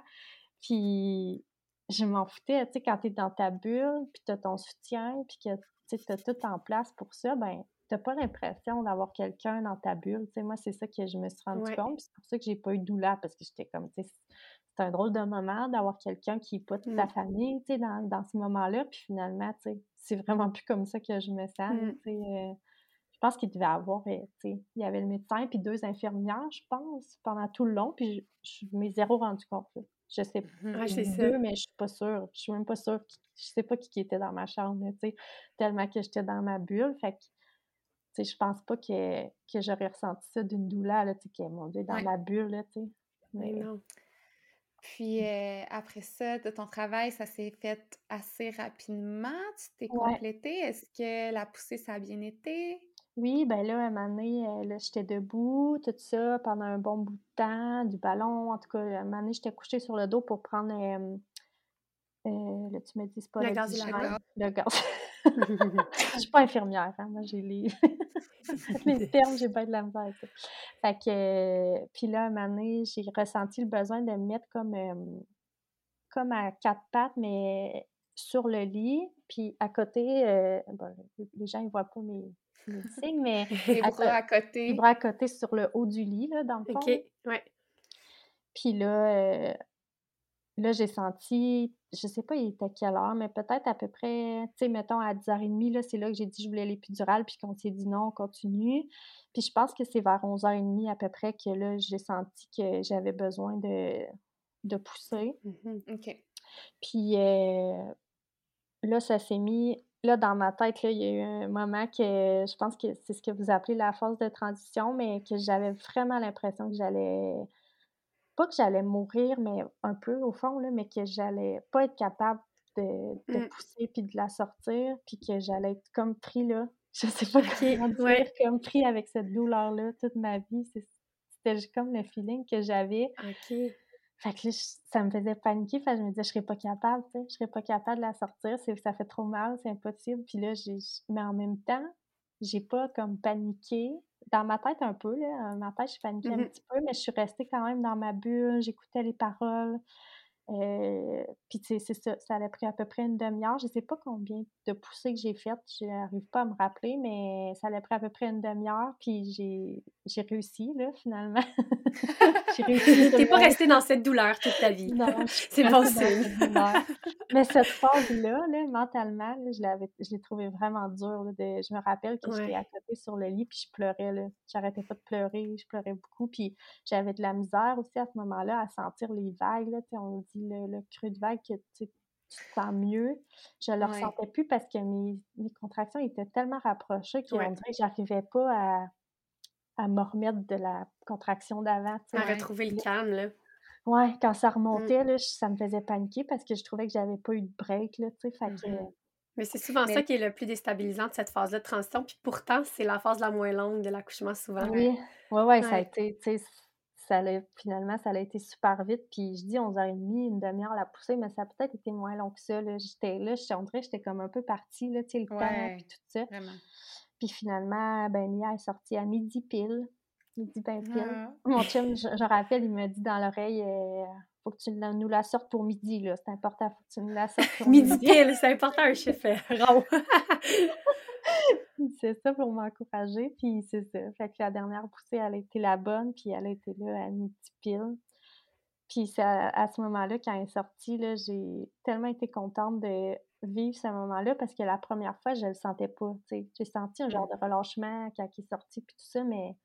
[SPEAKER 3] Puis je m'en foutais, tu sais, quand t'es dans ta bulle, puis t'as ton soutien, puis que, tu sais, t'as tout en place pour ça, ben t'as pas l'impression d'avoir quelqu'un dans ta bulle, tu sais. Moi, c'est ça que je me suis rendu
[SPEAKER 2] Ouais.
[SPEAKER 3] compte, c'est pour ça que j'ai pas eu de doula, parce que j'étais comme, tu sais, c'est un drôle de moment d'avoir quelqu'un qui est pas toute ta
[SPEAKER 2] Mm.
[SPEAKER 3] famille, tu sais, dans, dans ce moment-là, puis finalement, tu sais, c'est vraiment plus comme ça que je me sens,
[SPEAKER 2] Mm.
[SPEAKER 3] tu sais. euh, pense qu'il devait avoir, euh, tu sais, il y avait le médecin puis deux infirmières, je pense, pendant tout le long, puis je, je m'ai zéro rendu compte. là. Je sais
[SPEAKER 1] Mhm.
[SPEAKER 2] Ouais, c'est ça.
[SPEAKER 3] deux, mais je suis pas sûre. Je suis même pas sûre. Je sais pas qui, qui était dans ma chambre, tu sais, tellement que j'étais dans ma bulle. Fait que, tu sais, je pense pas que, que j'aurais ressenti ça d'une douleur, là, tu sais, mon Dieu, dans
[SPEAKER 1] Ouais.
[SPEAKER 3] ma bulle, là, tu sais.
[SPEAKER 2] Mais
[SPEAKER 3] Mais
[SPEAKER 2] non.
[SPEAKER 1] Puis euh, après ça, de ton travail, ça s'est fait assez rapidement? Tu t'es
[SPEAKER 3] Ouais.
[SPEAKER 1] complété? Est-ce que la poussée, ça a bien été?
[SPEAKER 3] Oui, ben là, à un moment donné, euh, là, j'étais debout, tout ça, pendant un bon bout de temps, du ballon. En tout cas, à un moment donné, j'étais couchée sur le dos pour prendre. euh, euh, là, tu me dis, c'est pas
[SPEAKER 2] Le hilarant.
[SPEAKER 3] Le gaz. Je suis pas infirmière, hein, Moi, j'ai les... les termes, j'ai pas de la misère avec ça. Fait que, puis là, à un moment donné, j'ai ressenti le besoin de me mettre comme, comme à quatre pattes, mais sur le lit. Puis à côté, bon, les gens, ils voient pas mes, mais
[SPEAKER 1] Les bras à
[SPEAKER 3] les
[SPEAKER 1] côté.
[SPEAKER 3] bras à côté sur le haut du lit, là, dans le fond.
[SPEAKER 2] OK, ouais.
[SPEAKER 3] Puis là, euh, là, j'ai senti, je sais pas, il était quelle heure, mais peut-être à peu près, tu sais, mettons à 10h30, là, c'est là que j'ai dit que je voulais l'épidurale, puis qu'on s'est dit non, on continue. Puis je pense que c'est vers 11h30 à peu près que là, j'ai senti que j'avais besoin de, de pousser.
[SPEAKER 2] Mhm.
[SPEAKER 1] OK.
[SPEAKER 3] Puis euh, là, ça s'est mis. Là, dans ma tête, là, il y a eu un moment que je pense que c'est ce que vous appelez la phase de transition, mais que j'avais vraiment l'impression que j'allais. Pas que j'allais mourir, mais un peu au fond, là, mais que j'allais pas être capable de, de
[SPEAKER 2] Mm.
[SPEAKER 3] pousser puis de la sortir, puis que j'allais être comme pris là. Je sais pas comment dire,
[SPEAKER 2] ouais.
[SPEAKER 3] comme pris avec cette douleur-là toute ma vie. C'était juste comme le feeling que j'avais. Fait que là, je- ça me faisait paniquer. Fait que je me disais, je serais pas capable, tu sais. Je serais pas capable de la sortir. Ça fait trop mal, c'est impossible. Puis là, j'ai, mais en même temps, j'ai pas comme paniqué. Dans ma tête, un peu, là. Dans ma tête, je paniquais un
[SPEAKER 2] Mhm.
[SPEAKER 3] petit peu, mais je suis restée quand même dans ma bulle. J'écoutais les paroles. Euh, puis tu sais, c'est ça. Ça a pris à peu près une demi-heure. Je sais pas combien de poussées que j'ai faites. Je n'arrive pas à me rappeler, mais ça a pris à peu près une demi-heure. Puis j'ai, j'ai réussi, là, finalement. j'ai réussi.
[SPEAKER 2] T'es pas restée dans cette douleur toute ta vie.
[SPEAKER 3] Non,
[SPEAKER 2] C'est bon.
[SPEAKER 3] Mais cette phase-là, là, mentalement, là, je l'avais, je l'ai trouvée vraiment dure. là, de- je me rappelle que j'étais
[SPEAKER 2] Ouais.
[SPEAKER 3] à côté sur le lit, puis je pleurais. Là. J'arrêtais pas de pleurer, je pleurais beaucoup. Puis j'avais de la misère aussi à ce moment-là à sentir les vagues. Là, on dit le, le creux de vague que tu te sens mieux. Je le
[SPEAKER 1] Ouais.
[SPEAKER 3] ressentais plus parce que mes, mes contractions étaient tellement rapprochées qu'on
[SPEAKER 2] Ouais.
[SPEAKER 3] dirait que j'arrivais pas à, à me remettre de la contraction d'avant.
[SPEAKER 2] À retrouver le calme, là.
[SPEAKER 3] Ouais, quand ça
[SPEAKER 2] Mm.
[SPEAKER 3] remontait, là, je- ça me faisait paniquer parce que je trouvais que j'avais pas eu de break, là, tu sais, fait que...
[SPEAKER 1] Mhm.
[SPEAKER 2] Mais c'est souvent ça qui est le plus déstabilisant de cette phase-là de transition. Puis pourtant, c'est la phase la moins longue de l'accouchement souvent.
[SPEAKER 3] Oui, ouais, ouais, ça a été, tu sais, ça l'a, finalement, ça a été super vite, puis je dis 11h30, une demi-heure la poussée, mais ça a peut-être été moins long que ça, là, j'étais là, je que j'étais comme un peu partie, là, tu sais, le temps, puis tout ça,
[SPEAKER 1] vraiment.
[SPEAKER 3] puis finalement, ben, Mia est sortie à midi pile, midi ben pile,
[SPEAKER 1] Ah.
[SPEAKER 3] mon chum, je, je rappelle, il m'a dit dans l'oreille, euh, faut que tu nous la sortes pour midi, là, c'est important, faut que tu nous la sortes pour
[SPEAKER 2] Midi
[SPEAKER 3] midi.
[SPEAKER 2] pile, c'est important un chiffre euh, rond.
[SPEAKER 3] C'est ça pour m'encourager, puis c'est ça. Fait que la dernière poussée, elle a été la bonne, puis elle a été là à midi pile. Puis c'est à, à ce moment-là, quand elle est sortie, là, j'ai tellement été contente de vivre ce moment-là parce que la première fois, je le sentais pas. J'ai senti un genre de relâchement quand elle est sortie, puis tout ça, mais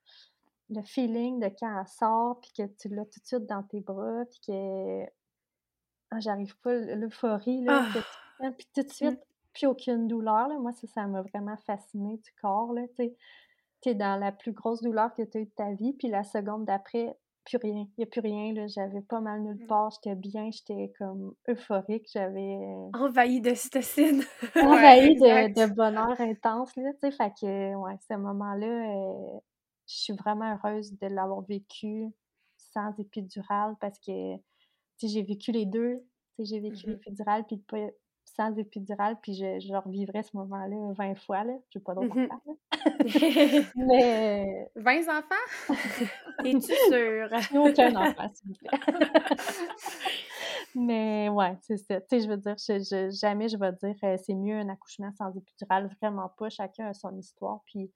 [SPEAKER 3] le feeling de quand elle sort, puis que tu l'as tout de suite dans tes bras, puis que ah, j'arrive pas, l'euphorie, là,
[SPEAKER 2] Ah.
[SPEAKER 3] puis tout de suite, plus aucune douleur, là. Moi, ça, ça m'a vraiment fascinée du corps, tu. T'es dans la plus grosse douleur que tu as eu de ta vie, puis la seconde d'après, plus rien. Il n'y a plus rien, là. J'avais pas mal nulle
[SPEAKER 1] Mm.
[SPEAKER 3] part, j'étais bien, j'étais comme euphorique, j'avais euh, envahie de,
[SPEAKER 1] exact.
[SPEAKER 3] de bonheur intense, là. Fait que, ouais, ce moment-là, euh, je suis vraiment heureuse de l'avoir vécu sans épidural parce que, j'ai vécu les deux. J'ai vécu
[SPEAKER 1] Mhm.
[SPEAKER 3] l'épidural puis pas sans épidural, puis je, je revivrais ce moment-là 20 fois, là. J'ai pas d'autre là. Mais
[SPEAKER 1] 20 enfants?
[SPEAKER 2] Es-tu sûre?
[SPEAKER 3] aucun enfant, s'il vous plaît. Mais ouais, c'est ça. Tu sais, je veux dire, je, je- jamais je vais dire euh, c'est mieux un accouchement sans épidural, vraiment pas. Chacun a son histoire. Puis,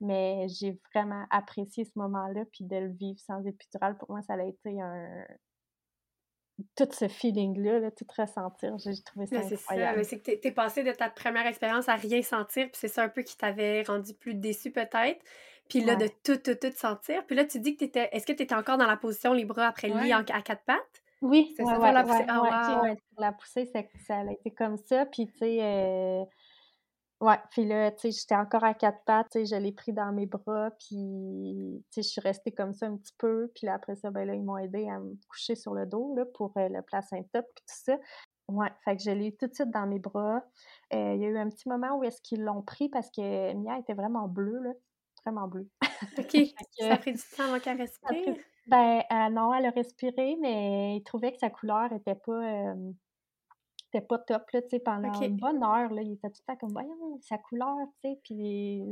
[SPEAKER 3] mais j'ai vraiment apprécié ce moment-là, puis de le vivre sans épidural. Pour moi, ça a été un. Tout ce feeling-là, là, tout ressentir, j'ai trouvé ça
[SPEAKER 2] Mais c'est ça,
[SPEAKER 3] incroyable.
[SPEAKER 2] c'est que t'es, passé de ta première expérience à rien sentir, puis c'est ça un peu qui t'avait rendu plus déçu peut-être. Puis là, de
[SPEAKER 3] Ouais.
[SPEAKER 2] tout, tout, tout sentir. Puis là, tu dis que t'étais. Est-ce que t'étais encore dans la position les bras après le lit
[SPEAKER 1] Ouais.
[SPEAKER 2] en- à quatre pattes?
[SPEAKER 3] Oui,
[SPEAKER 1] C'est
[SPEAKER 3] ouais,
[SPEAKER 1] ça,
[SPEAKER 2] la poussée. Ah,
[SPEAKER 3] ouais,
[SPEAKER 2] wow.
[SPEAKER 3] la poussée, c'est- ça a été comme ça. Puis, tu sais, euh, ouais, puis là, tu sais, j'étais encore à quatre pattes, tu sais, je l'ai pris dans mes bras, puis, tu sais, je suis restée comme ça un petit peu. Puis là, après ça, ben là, ils m'ont aidé à me coucher sur le dos, là, pour euh, le placenta, puis tout ça. ouais, fait que je l'ai tout de suite dans mes bras. Euh, il y a eu un petit moment où est-ce qu'ils l'ont pris parce que Mia était vraiment bleue, là, vraiment bleue.
[SPEAKER 2] OK, ça a pris du temps avant qu'elle respire?
[SPEAKER 3] Ben, euh, non, elle a respiré, mais il trouvait que sa couleur était pas, était pas top, là, tu sais, pendant une bonne heure, là, il était tout le temps comme, voyons, sa couleur, tu sais, puis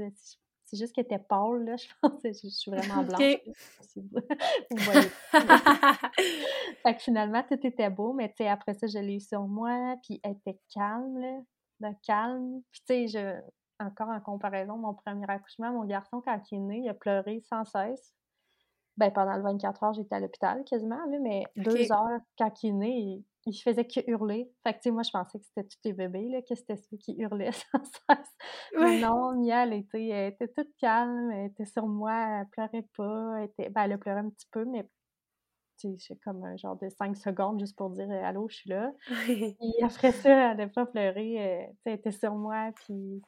[SPEAKER 3] c'est juste qu'elle était pâle, là, je pense. Je, je suis vraiment blanche. vous, voyez. fait que finalement, tout était beau, mais tu sais, après ça, je l'ai eu sur moi, puis elle était calme, là, de calme. Puis tu sais, je, encore en comparaison, mon premier accouchement, mon garçon, quand il est né, il a pleuré sans cesse. Ben, pendant le 24 heures, j'étais à l'hôpital quasiment, là, mais deux heures, quand il est né, il, faisait que hurler. Fait que, tu sais, moi, je pensais que c'était tous les bébés, là, que c'était ceux qui hurlaient sans cesse. Mais non, Mia, elle était, elle était toute calme, elle était sur moi, elle pleurait pas. Elle, était, ben, elle a pleuré un petit peu, mais tu sais, j'ai comme un genre de cinq secondes juste pour dire Allô, je suis là. Et après ça, elle n'a pas pleuré. Euh, elle était sur moi, puis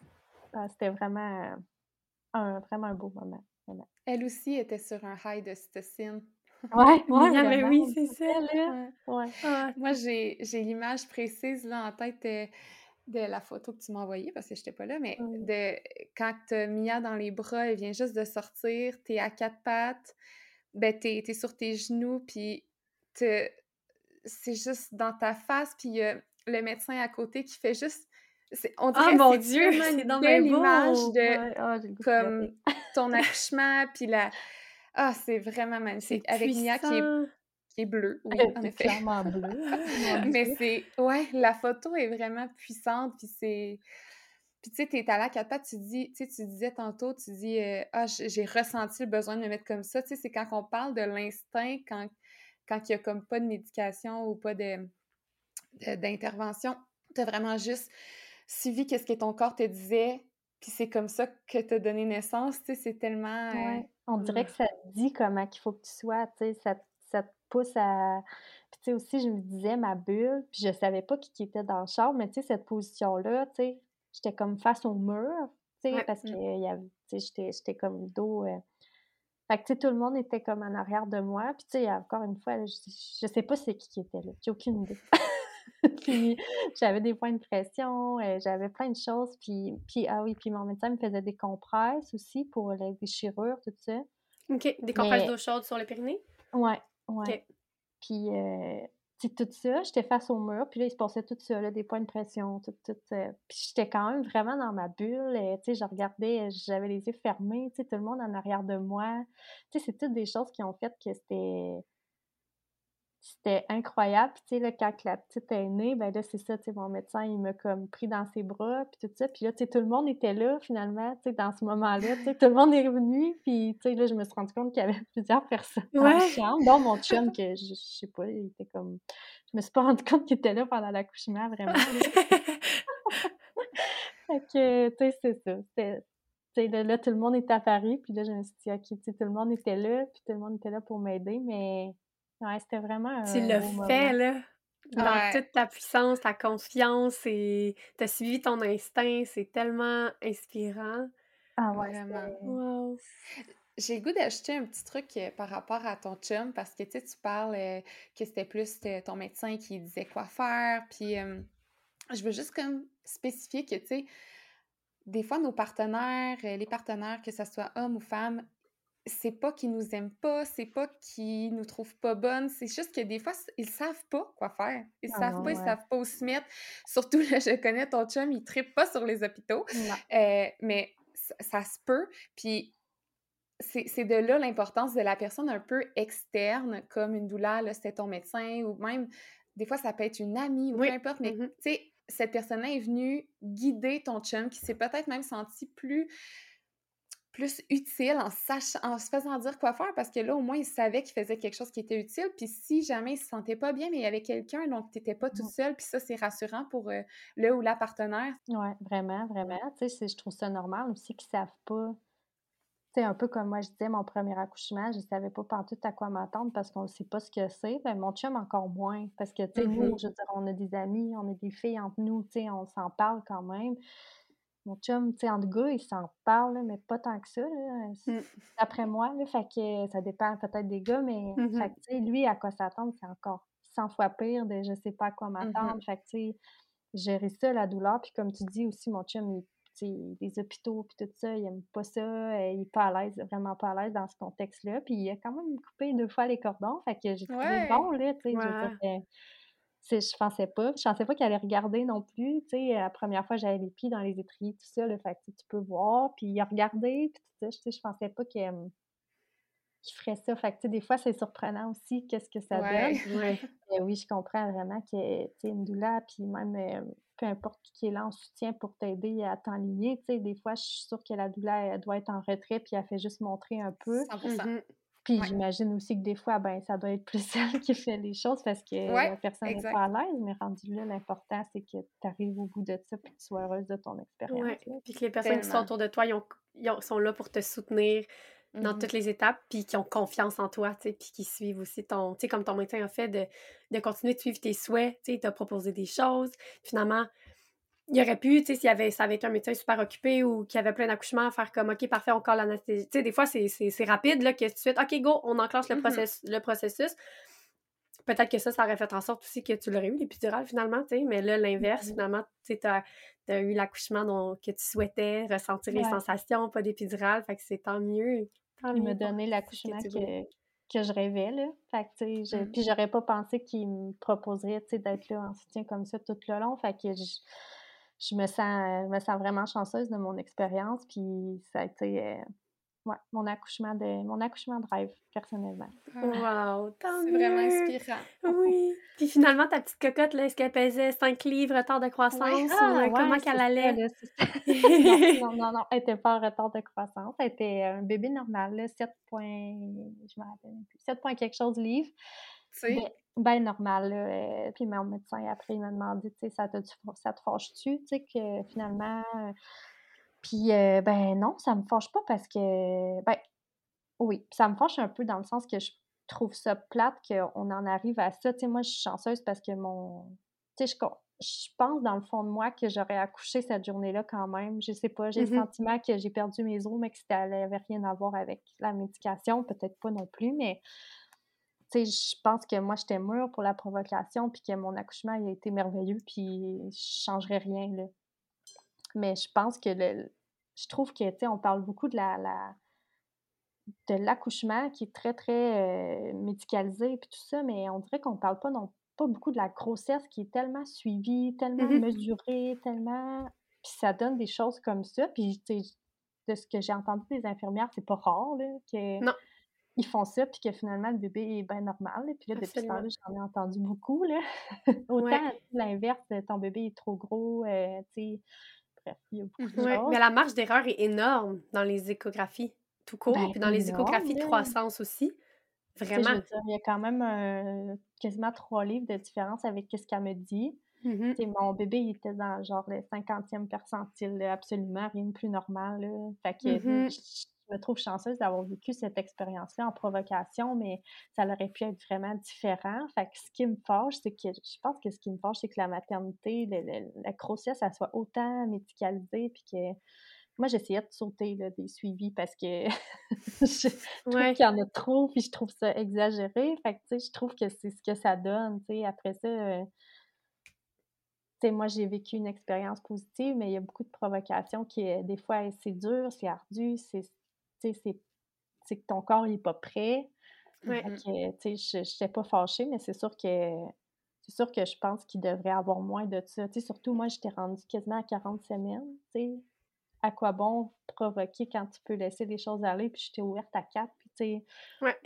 [SPEAKER 3] ah, c'était vraiment un, vraiment un beau moment.
[SPEAKER 1] Elle aussi était sur un high de cytocine.
[SPEAKER 3] Ouais, ouais,
[SPEAKER 2] mais oui, c'est ça, là.
[SPEAKER 3] Ouais.
[SPEAKER 1] Ah, moi, j'ai l'image précise là, en tête de, la photo que tu m'as envoyée, parce que je n'étais pas là, mais de quand tu as Mia dans les bras, elle vient juste de sortir, tu es à quatre pattes, ben, tu es, sur tes genoux, puis c'est juste dans ta face, puis il y a le médecin à côté qui fait juste
[SPEAKER 2] on dirait, oh mon Dieu, c'est dans
[SPEAKER 1] belle image de ah, comme ton accouchement, puis la, ah, c'est vraiment magnifique. Avec Mia qui est, qui est bleue, oui, en effet.
[SPEAKER 3] Clairement bleue.
[SPEAKER 1] Mais c'est, ouais, la photo est vraiment puissante, puis c'est... Puis tu sais, t'es à quatre pattes, tu dis, tu tu disais tantôt, tu dis, euh, ah, j'ai ressenti le besoin de me mettre comme ça. Tu sais, c'est quand on parle de l'instinct, quand quand il y a comme pas de médication ou pas de d'intervention, t'as vraiment juste suivi qu'est-ce que ton corps te disait, puis c'est comme ça que t'as donné naissance, tu sais, c'est tellement...
[SPEAKER 3] Euh, on dirait que ça te dit comment qu'il faut que tu sois, tu sais, ça, ça, te pousse à... Puis tu sais, aussi, je me disais, ma bulle, puis je savais pas qui était dans le char, mais tu sais, cette position-là, tu sais, j'étais comme face au mur, tu sais, parce que tu sais, j'étais comme dos... Euh... Fait que, tu sais, tout le monde était comme en arrière de moi. Puis, tu sais, encore une fois, je, je sais pas c'est qui qui était là. J'ai aucune idée. puis j'avais des points de pression, euh, j'avais plein de choses. Puis, puis, ah oui, puis mon médecin me faisait des compresses aussi pour les déchirures, tout ça.
[SPEAKER 2] OK. Des compresses d'eau chaude sur le périnée?
[SPEAKER 3] Ouais, ouais. Puis, euh, tout ça, j'étais face au mur, puis là, il se passait tout ça, là, des points de pression, tout, tout. Euh, puis j'étais quand même vraiment dans ma bulle, tu sais, je regardais, j'avais les yeux fermés, tu sais, tout le monde en arrière de moi. Tu sais, c'est toutes des choses qui ont fait que c'était c'était incroyable. Puis, tu sais, là, quand la petite est née, ben là, c'est ça, tu sais, mon médecin, il m'a comme pris dans ses bras, puis tout ça. Puis là, tu sais, tout le monde était là, finalement, tu sais, dans ce moment-là. Tu sais, tout le monde est revenu, puis, tu sais, là, je me suis rendu compte qu'il y avait plusieurs personnes dans la chambre, dont mon chum, que je, je, sais pas, il était comme... Je me suis pas rendu compte qu'il était là pendant l'accouchement, vraiment. fait que, tu sais, c'est ça. C'était... Là, là, tout le monde était apparu, puis là, je me suis dit, OK, tu sais, tout le monde était là, puis tout le monde était là pour m'aider, mais Ouais, c'était vraiment un
[SPEAKER 2] Tu l'as fait, là, dans toute ta puissance, ta confiance et tu as suivi ton instinct. C'est tellement inspirant.
[SPEAKER 3] Ah ouais, Vraiment.
[SPEAKER 1] J'ai le goût d'acheter un petit truc euh, par rapport à ton chum parce que tu parles euh, que c'était plus ton médecin qui disait quoi faire. Puis je veux juste comme spécifier que, tu sais, des fois, nos partenaires, euh, les partenaires, que ce soit hommes ou femmes, c'est pas qu'ils nous aiment pas, c'est pas qu'ils nous trouvent pas bonnes, c'est juste que des fois, ils savent pas quoi faire. Ils ah savent pas, ils savent pas où se mettre. Surtout, là, je connais ton chum, il tripe pas sur les hôpitaux. Euh, mais ça, se peut. Puis c'est de là l'importance de la personne un peu externe, comme une douleur, là, c'était ton médecin, ou même, des fois, ça peut être une amie, ou peu importe, mais mm-hmm. tu sais, cette personne-là est venue guider ton chum, qui s'est peut-être même senti plus plus utile en, sachant, en se faisant dire quoi faire parce que là, au moins, il savait qu'il faisait quelque chose qui était utile. Puis si jamais il se sentait pas bien, mais il y avait quelqu'un, donc tu n'étais pas tout seul. Puis ça, c'est rassurant pour euh, le ou la partenaire.
[SPEAKER 3] Oui, vraiment, vraiment. Tu sais, je trouve ça normal aussi qu'ils savent pas. Tu sais, un peu comme moi, je disais, mon premier accouchement, je savais pas tout à quoi m'attendre parce qu'on ne sait pas ce que c'est. Ben, mon chum, encore moins. Parce que, tu sais, nous, mm-hmm. je veux dire, on a des amis, on a des filles entre nous, tu sais, on s'en parle quand même. Mon chum, tu sais, entre gars, il s'en parle, mais pas tant que ça, là. Mmh. Après moi, là, fait que ça dépend peut-être des gars, mais mmh fait que, lui, à quoi s'attendre, c'est encore 100 fois pire de je sais pas à quoi
[SPEAKER 1] Mmh
[SPEAKER 3] m'attendre. Fait que, tu sais, gérer ça, la douleur. Puis comme tu dis aussi, mon chum, il, les hôpitaux puis tout ça, il aime pas ça. euh, Il est pas à l'aise, vraiment pas à l'aise dans ce contexte-là. Puis il a quand même coupé deux fois les cordons. Fait que j'ai trouvé
[SPEAKER 1] Ouais.
[SPEAKER 3] bon, là, tu sais.
[SPEAKER 2] Ouais.
[SPEAKER 3] Je pensais pas. Je pensais pas qu'il allait regarder non plus. Tu sais, la première fois, j'avais les pieds dans les étriers, tout ça. Là, fait que tu peux voir. Puis il a regardé. Puis tout ça. Tu sais, je pensais pas qu'il euh, qu'il ferait ça. Fait que, tu sais, des fois, c'est surprenant aussi qu'est-ce que ça
[SPEAKER 1] Ouais.
[SPEAKER 3] donne.
[SPEAKER 2] Ouais.
[SPEAKER 3] Mais oui, je comprends vraiment que, tu sais, une doula, puis même, euh, peu importe qui est là en soutien pour t'aider à t'enligner, tu sais, des fois, je suis sûre que la doula, elle doit être en retrait, puis elle fait juste montrer un peu.
[SPEAKER 1] 100%.
[SPEAKER 3] Puis
[SPEAKER 1] Ouais.
[SPEAKER 3] j'imagine aussi que des fois, ben, ça doit être plus elle qui fait les choses parce que
[SPEAKER 1] Ouais,
[SPEAKER 3] la personne n'est pas à l'aise, mais rendu là, l'important, c'est que tu arrives au bout de ça, puis que tu sois heureuse de ton expérience.
[SPEAKER 2] Ouais. Puis que les personnes qui sont autour de toi, ils, ont- ils ont- sont là pour te soutenir dans
[SPEAKER 1] Mhm.
[SPEAKER 2] toutes les étapes, puis qui ont confiance en toi, puis qui suivent aussi ton, tu sais, comme ton médecin a fait, de, de continuer de suivre tes souhaits, tu sais, il t'a proposé des choses. Finalement, il aurait pu, tu sais, s'il y avait, ça avait été un médecin super occupé ou qui avait plein d'accouchements, faire comme, OK, parfait, on colle l'anesthésie. Tu sais, des fois, c'est c'est- c'est rapide, là, que tout de suite, OK, go, on enclenche le,
[SPEAKER 1] Mhm.
[SPEAKER 2] process- le processus. Peut-être que ça, ça aurait fait en sorte aussi que tu l'aurais eu, l'épidural, finalement, tu sais, mais là, l'inverse,
[SPEAKER 3] Mhm.
[SPEAKER 2] finalement, tu sais, t'as as eu l'accouchement dont- que tu souhaitais, ressentir les sensations, pas d'épidural, fait que c'est tant mieux. Tant
[SPEAKER 3] Il m'a donné l'accouchement que, que je rêvais, là. Fait que, tu sais, je-
[SPEAKER 1] Mm.
[SPEAKER 3] puis j'aurais pas pensé qu'il me proposerait, tu sais, d'être là en soutien comme ça tout le long. Fait que je, je me sens, je me sens vraiment chanceuse de mon expérience, puis ça a été, euh, ouais, mon accouchement de, mon accouchement de rêve, personnellement.
[SPEAKER 1] Ah,
[SPEAKER 2] Wow, tant
[SPEAKER 1] C'est vraiment inspirant.
[SPEAKER 2] Oui. Puis finalement, ta petite cocotte, là, est-ce qu'elle pesait 5 livres, retard de croissance? ou
[SPEAKER 3] Ah,
[SPEAKER 2] euh, comment qu'elle allait?
[SPEAKER 3] ça. non, non, non, non, elle était pas en retard de croissance. Elle était un bébé normal, là, 7 points, je me rappelle même plus, 7 points quelque chose livres.
[SPEAKER 1] Tu sais,
[SPEAKER 3] Ben, ben normal, là. euh, puis mon médecin, après, il m'a demandé, tu sais, ça, te- ça te fâche-tu, tu sais, que finalement... euh, Puis, euh, ben non, ça me fâche pas parce que, ben, oui, ça me fâche un peu dans le sens que je trouve ça plate qu'on en arrive à ça. Tu sais, moi, je suis chanceuse parce que mon... Tu sais, je, je pense dans le fond de moi que j'aurais accouché cette journée-là quand même. Je sais pas, j'ai le sentiment que j'ai perdu mes os, mais que ça n'avait rien à voir avec la médication. Peut-être pas non plus, mais tu sais, je pense que moi, j'étais mûre pour la provocation, puis que mon accouchement, il a été merveilleux, puis je changerais rien, là. Mais je pense que le... Je trouve que, tu sais, on parle beaucoup de la... la de l'accouchement qui est très, très euh, médicalisé, puis tout ça, mais on dirait qu'on parle pas non pas beaucoup de la grossesse qui est tellement suivie, tellement mesurée, tellement... Puis ça donne des choses comme ça, puis, tu sais, de ce que j'ai entendu des infirmières, c'est pas rare, là, que
[SPEAKER 2] Non.
[SPEAKER 3] Ils font ça, puis que finalement, le bébé est bien normal. là. Puis là, depuis ce temps-là, j'en ai entendu beaucoup. Là. Autant
[SPEAKER 2] Ouais.
[SPEAKER 3] l'inverse, ton bébé est trop gros, euh, tu sais. Bref, il y a beaucoup de
[SPEAKER 2] Ouais,
[SPEAKER 3] choses.
[SPEAKER 2] mais la marge d'erreur est énorme dans les échographies tout court,
[SPEAKER 3] Ben,
[SPEAKER 2] puis dans les
[SPEAKER 3] énorme,
[SPEAKER 2] échographies de croissance aussi. Vraiment.
[SPEAKER 3] dire, il y a quand même euh, quasiment trois livres de différence avec ce qu'elle me dit.
[SPEAKER 2] Mhm.
[SPEAKER 3] Sais, mon bébé, il était dans genre le 50e percentile, absolument rien de plus normal. Là. Fait que
[SPEAKER 2] Mhm.
[SPEAKER 3] je, je me trouve chanceuse d'avoir vécu cette expérience-là en provocation, mais ça aurait pu être vraiment différent. Fait que ce qui me fâche, c'est que je pense que ce qui me fâche, c'est que la maternité, le- le- la grossesse, elle soit autant médicalisée, puis que moi, j'essayais de sauter là, des suivis parce que je trouve
[SPEAKER 2] Ouais.
[SPEAKER 3] qu'il y en a trop, puis je trouve ça exagéré. Fait que, tu sais, je trouve que c'est ce que ça donne, tu sais. Après ça, euh, sais, moi, j'ai vécu une expérience positive, mais il y a beaucoup de provocations qui, euh, des fois, c'est dur, c'est ardu, c'est, que ton corps, il est pas prêt.
[SPEAKER 2] Ouais.
[SPEAKER 3] Que, tu sais, je n'étais pas fâchée, mais c'est sûr que c'est sûr que je pense qu'il devrait avoir moins de ça. Tu sais, surtout, moi, j'étais rendue quasiment à 40 semaines, tu sais. À quoi bon provoquer quand tu peux laisser les choses aller, puis j'étais ouverte à 4, puis tu sais,
[SPEAKER 2] Ouais.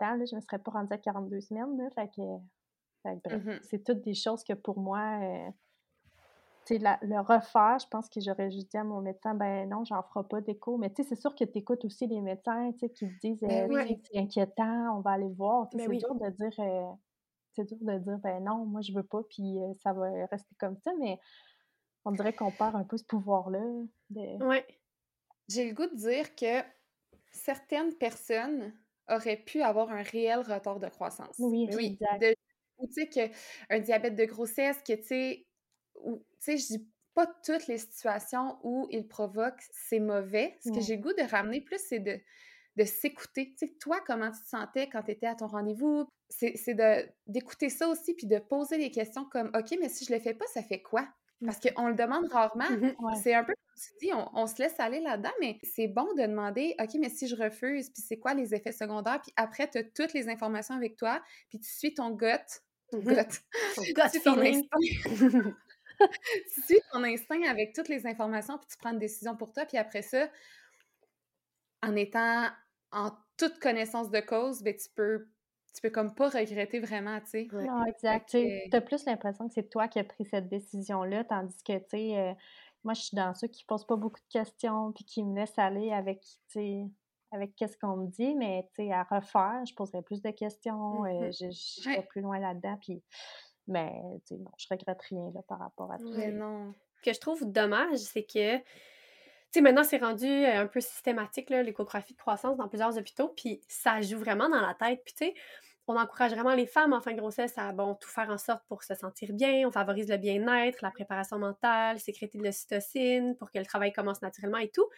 [SPEAKER 3] là, je me serais pas rendue à 42 semaines, là, fait que, fait que
[SPEAKER 1] Mhm.
[SPEAKER 3] c'est toutes des choses que pour moi, euh, la- le refaire, je pense que j'aurais juste dit à mon médecin, ben non, j'en ferai pas d'écho. Mais tu sais, c'est sûr que tu écoutes aussi les médecins, tu sais, qui te disent,
[SPEAKER 1] Ben
[SPEAKER 3] euh,
[SPEAKER 1] oui.
[SPEAKER 3] C'est inquiétant, on va aller voir.
[SPEAKER 2] Ben
[SPEAKER 3] c'est
[SPEAKER 2] oui.
[SPEAKER 3] dur de dire, euh, c'est dur de dire, ben non, moi je veux pas, puis euh, ça va rester comme ça. Mais on dirait qu'on perd un peu ce pouvoir-là. De...
[SPEAKER 2] Ouais.
[SPEAKER 1] j'ai le goût de dire que certaines personnes auraient pu avoir un réel retard de croissance.
[SPEAKER 3] Oui,
[SPEAKER 1] Mais oui,
[SPEAKER 3] exact.
[SPEAKER 1] de- ou tu sais, un diabète de grossesse, que tu sais, ou tu sais, je dis pas toutes les situations où il provoque, c'est mauvais. Ce que
[SPEAKER 3] Ouais.
[SPEAKER 1] j'ai le goût de ramener plus, c'est de, de s'écouter. Tu sais, toi, comment tu te sentais quand tu étais à ton rendez-vous? C'est d'écouter ça aussi, puis de poser des questions comme, OK, mais si je le fais pas, ça fait quoi? Parce qu'on le demande rarement. Mmh c'est un peu comme tu dis, on, se laisse aller là-dedans, mais c'est bon de demander, OK, mais si je refuse, puis c'est quoi les effets secondaires? Puis après, tu as toutes les informations avec toi, puis tu suis ton gut. Ton
[SPEAKER 2] mmh gut. ton instinct.
[SPEAKER 1] tu suis ton instinct avec toutes les informations, puis tu prends une décision pour toi, puis après ça, en étant en toute connaissance de cause, ben, tu peux tu peux comme pas regretter vraiment, tu sais.
[SPEAKER 3] Non, exact. Tu as plus l'impression que c'est toi qui as pris cette décision-là, tandis que, tu sais, euh, moi, je suis dans ceux qui posent pas beaucoup de questions puis qui me laissent aller avec, tu sais, avec qu'est-ce qu'on me dit, mais, tu sais, à refaire, je poserais plus de questions, euh, mmh je, je, plus loin là-dedans, puis... Mais, tu sais, non, je regrette rien, là, par rapport à tout
[SPEAKER 1] ça. non.
[SPEAKER 2] Ce que je trouve dommage, c'est que sais, maintenant, c'est rendu euh, un peu systématique, l'échographie de croissance dans plusieurs hôpitaux, puis ça joue vraiment dans la tête. Puis, tu sais, on encourage vraiment les femmes en fin de grossesse à bon, tout faire en sorte pour se sentir bien. On favorise le bien-être, la préparation mentale, sécréter de l'ocytocine pour que le travail commence naturellement et tout.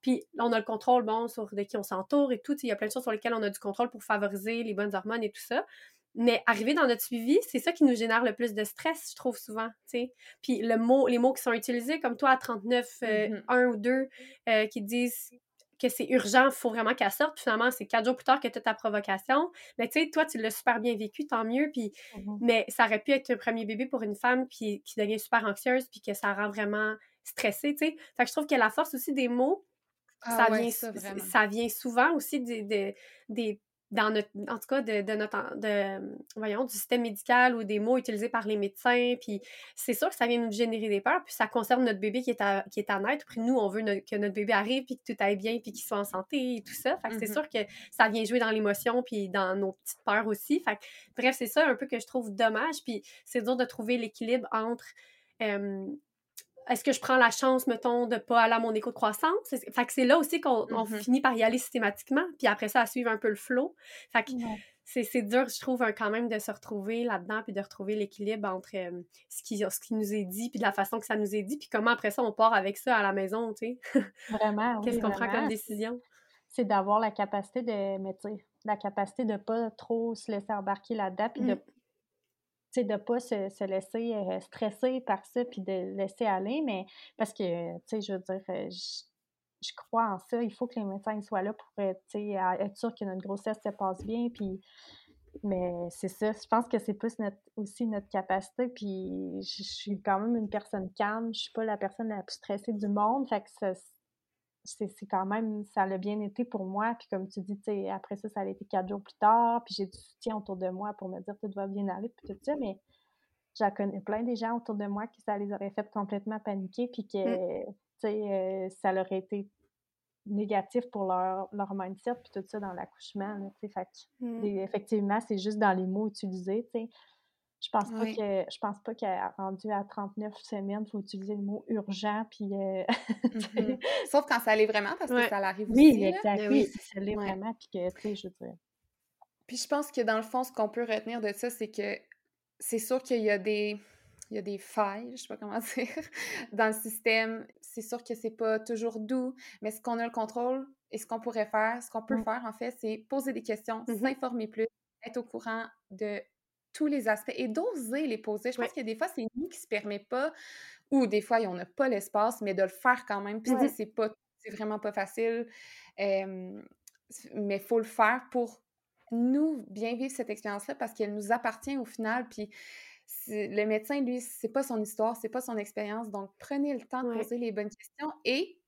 [SPEAKER 2] Puis on a le contrôle, bon, sur de qui on s'entoure et tout. Il y a plein de choses sur lesquelles on a du contrôle pour favoriser les bonnes hormones et tout ça. Mais arriver dans notre suivi, c'est ça qui nous génère le plus de stress, je trouve souvent. Puis le mot, les mots qui sont utilisés, comme toi à 39, euh, mm-hmm. un ou deux, euh, qui disent que c'est urgent, il faut vraiment qu'elle sorte. Puis finalement, c'est quatre jours plus tard que tu as ta provocation. Mais tu sais, toi, tu l'as super bien vécu, tant mieux. Puis, mm-hmm. Mais ça aurait pu être un premier bébé pour une femme puis, qui devient super anxieuse puis que ça rend vraiment stressée, tu sais. Fait que je trouve que la force aussi des mots,
[SPEAKER 1] ah ça, vient, ça,
[SPEAKER 2] ça, vient souvent aussi des, des dans notre, en tout cas, de, de notre, de, voyons, du système médical ou des mots utilisés par les médecins. Puis c'est sûr que ça vient nous générer des peurs. Puis ça concerne notre bébé qui est à, qui est à naître. Puis nous, on veut que notre bébé arrive, puis que tout aille bien, puis qu'il soit en santé et tout ça. Fait que c'est mm-hmm. sûr que ça vient jouer dans l'émotion, puis dans nos petites peurs aussi. Fait que, bref, c'est ça un peu que je trouve dommage. Puis c'est dur de trouver l'équilibre entre est-ce que je prends la chance, mettons, de pas aller à mon écho de croissance? Fait que c'est là aussi qu'on mm-hmm. finit par y aller systématiquement, puis après ça, à suivre un peu le flow. Fait que c'est dur, je trouve, quand même, de se retrouver là-dedans, puis de retrouver l'équilibre entre ce, qui, ce qui nous est dit, puis de la façon que ça nous est dit, puis comment après ça, on part avec ça à la maison, tu sais.
[SPEAKER 3] Vraiment,
[SPEAKER 2] Qu'est-ce qu'on prend comme décision?
[SPEAKER 3] C'est d'avoir la capacité de, mais la capacité de pas trop se laisser embarquer là-dedans, puis de de ne pas se, laisser euh, stresser par ça puis de laisser aller, mais parce que, tu sais, je veux dire, euh, je, crois en ça. Il faut que les médecins soient là pour euh, être sûr que notre grossesse se passe bien. Puis, mais c'est ça. Je pense que c'est plus notre, aussi notre capacité. Puis, je, suis quand même une personne calme. Je suis pas la personne la plus stressée du monde. Fait que ça, c'est quand même, ça l'a bien été pour moi. Puis comme tu dis, après ça, ça a été quatre jours plus tard. Puis j'ai du soutien autour de moi pour me dire tout va bien aller, puis tout ça. Mais j'en connais plein des gens autour de moi qui ça les aurait fait complètement paniquer, puis que, tu sais, euh, ça leur aurait été négatif pour leur, leur mindset, puis tout ça dans l'accouchement. Fait mmh. effectivement, c'est juste dans les mots utilisés, tu sais. Je pense pas que je pense pas qu'elle rendu à 39 semaines, il faut utiliser le mot urgent puis euh,
[SPEAKER 1] Sauf quand ça l'est vraiment parce que ça l'arrive
[SPEAKER 3] oui,
[SPEAKER 1] aussi.
[SPEAKER 3] Exact, oui, ça l'est vraiment puis que tu sais je veux
[SPEAKER 1] Puis je pense que dans le fond ce qu'on peut retenir de ça c'est que c'est sûr qu'il y a des il y a des failles, je sais pas comment dire, dans le système. C'est sûr que c'est pas toujours doux, mais ce qu'on a le contrôle et ce qu'on pourrait faire, ce qu'on peut mmh. faire en fait, c'est poser des questions, mmh s'informer plus, être au courant de tous les aspects et d'oser les poser. Je pense que des fois, c'est nous qui se permet pas, ou des fois, on n'a pas l'espace, mais de le faire quand même. Puis c'est pas, c'est vraiment pas facile, mais il faut le faire pour nous bien vivre cette expérience-là parce qu'elle nous appartient au final. Puis le médecin, lui, c'est pas son histoire, c'est pas son expérience. Donc, prenez le temps de poser les bonnes questions et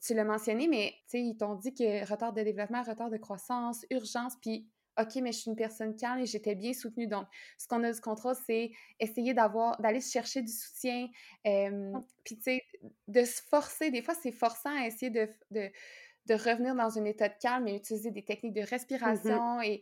[SPEAKER 1] tu l'as mentionné, mais ils t'ont dit que retard de développement, retard de croissance, urgence, puis OK, mais je suis une personne calme et j'étais bien soutenue. Donc, ce qu'on a du contrôle, c'est essayer d'avoir, d'aller chercher du soutien. Mmh. Puis, tu sais, de se forcer. Des fois, c'est forçant à essayer de, de, revenir dans un état de calme et utiliser des techniques de mmh respiration. Et,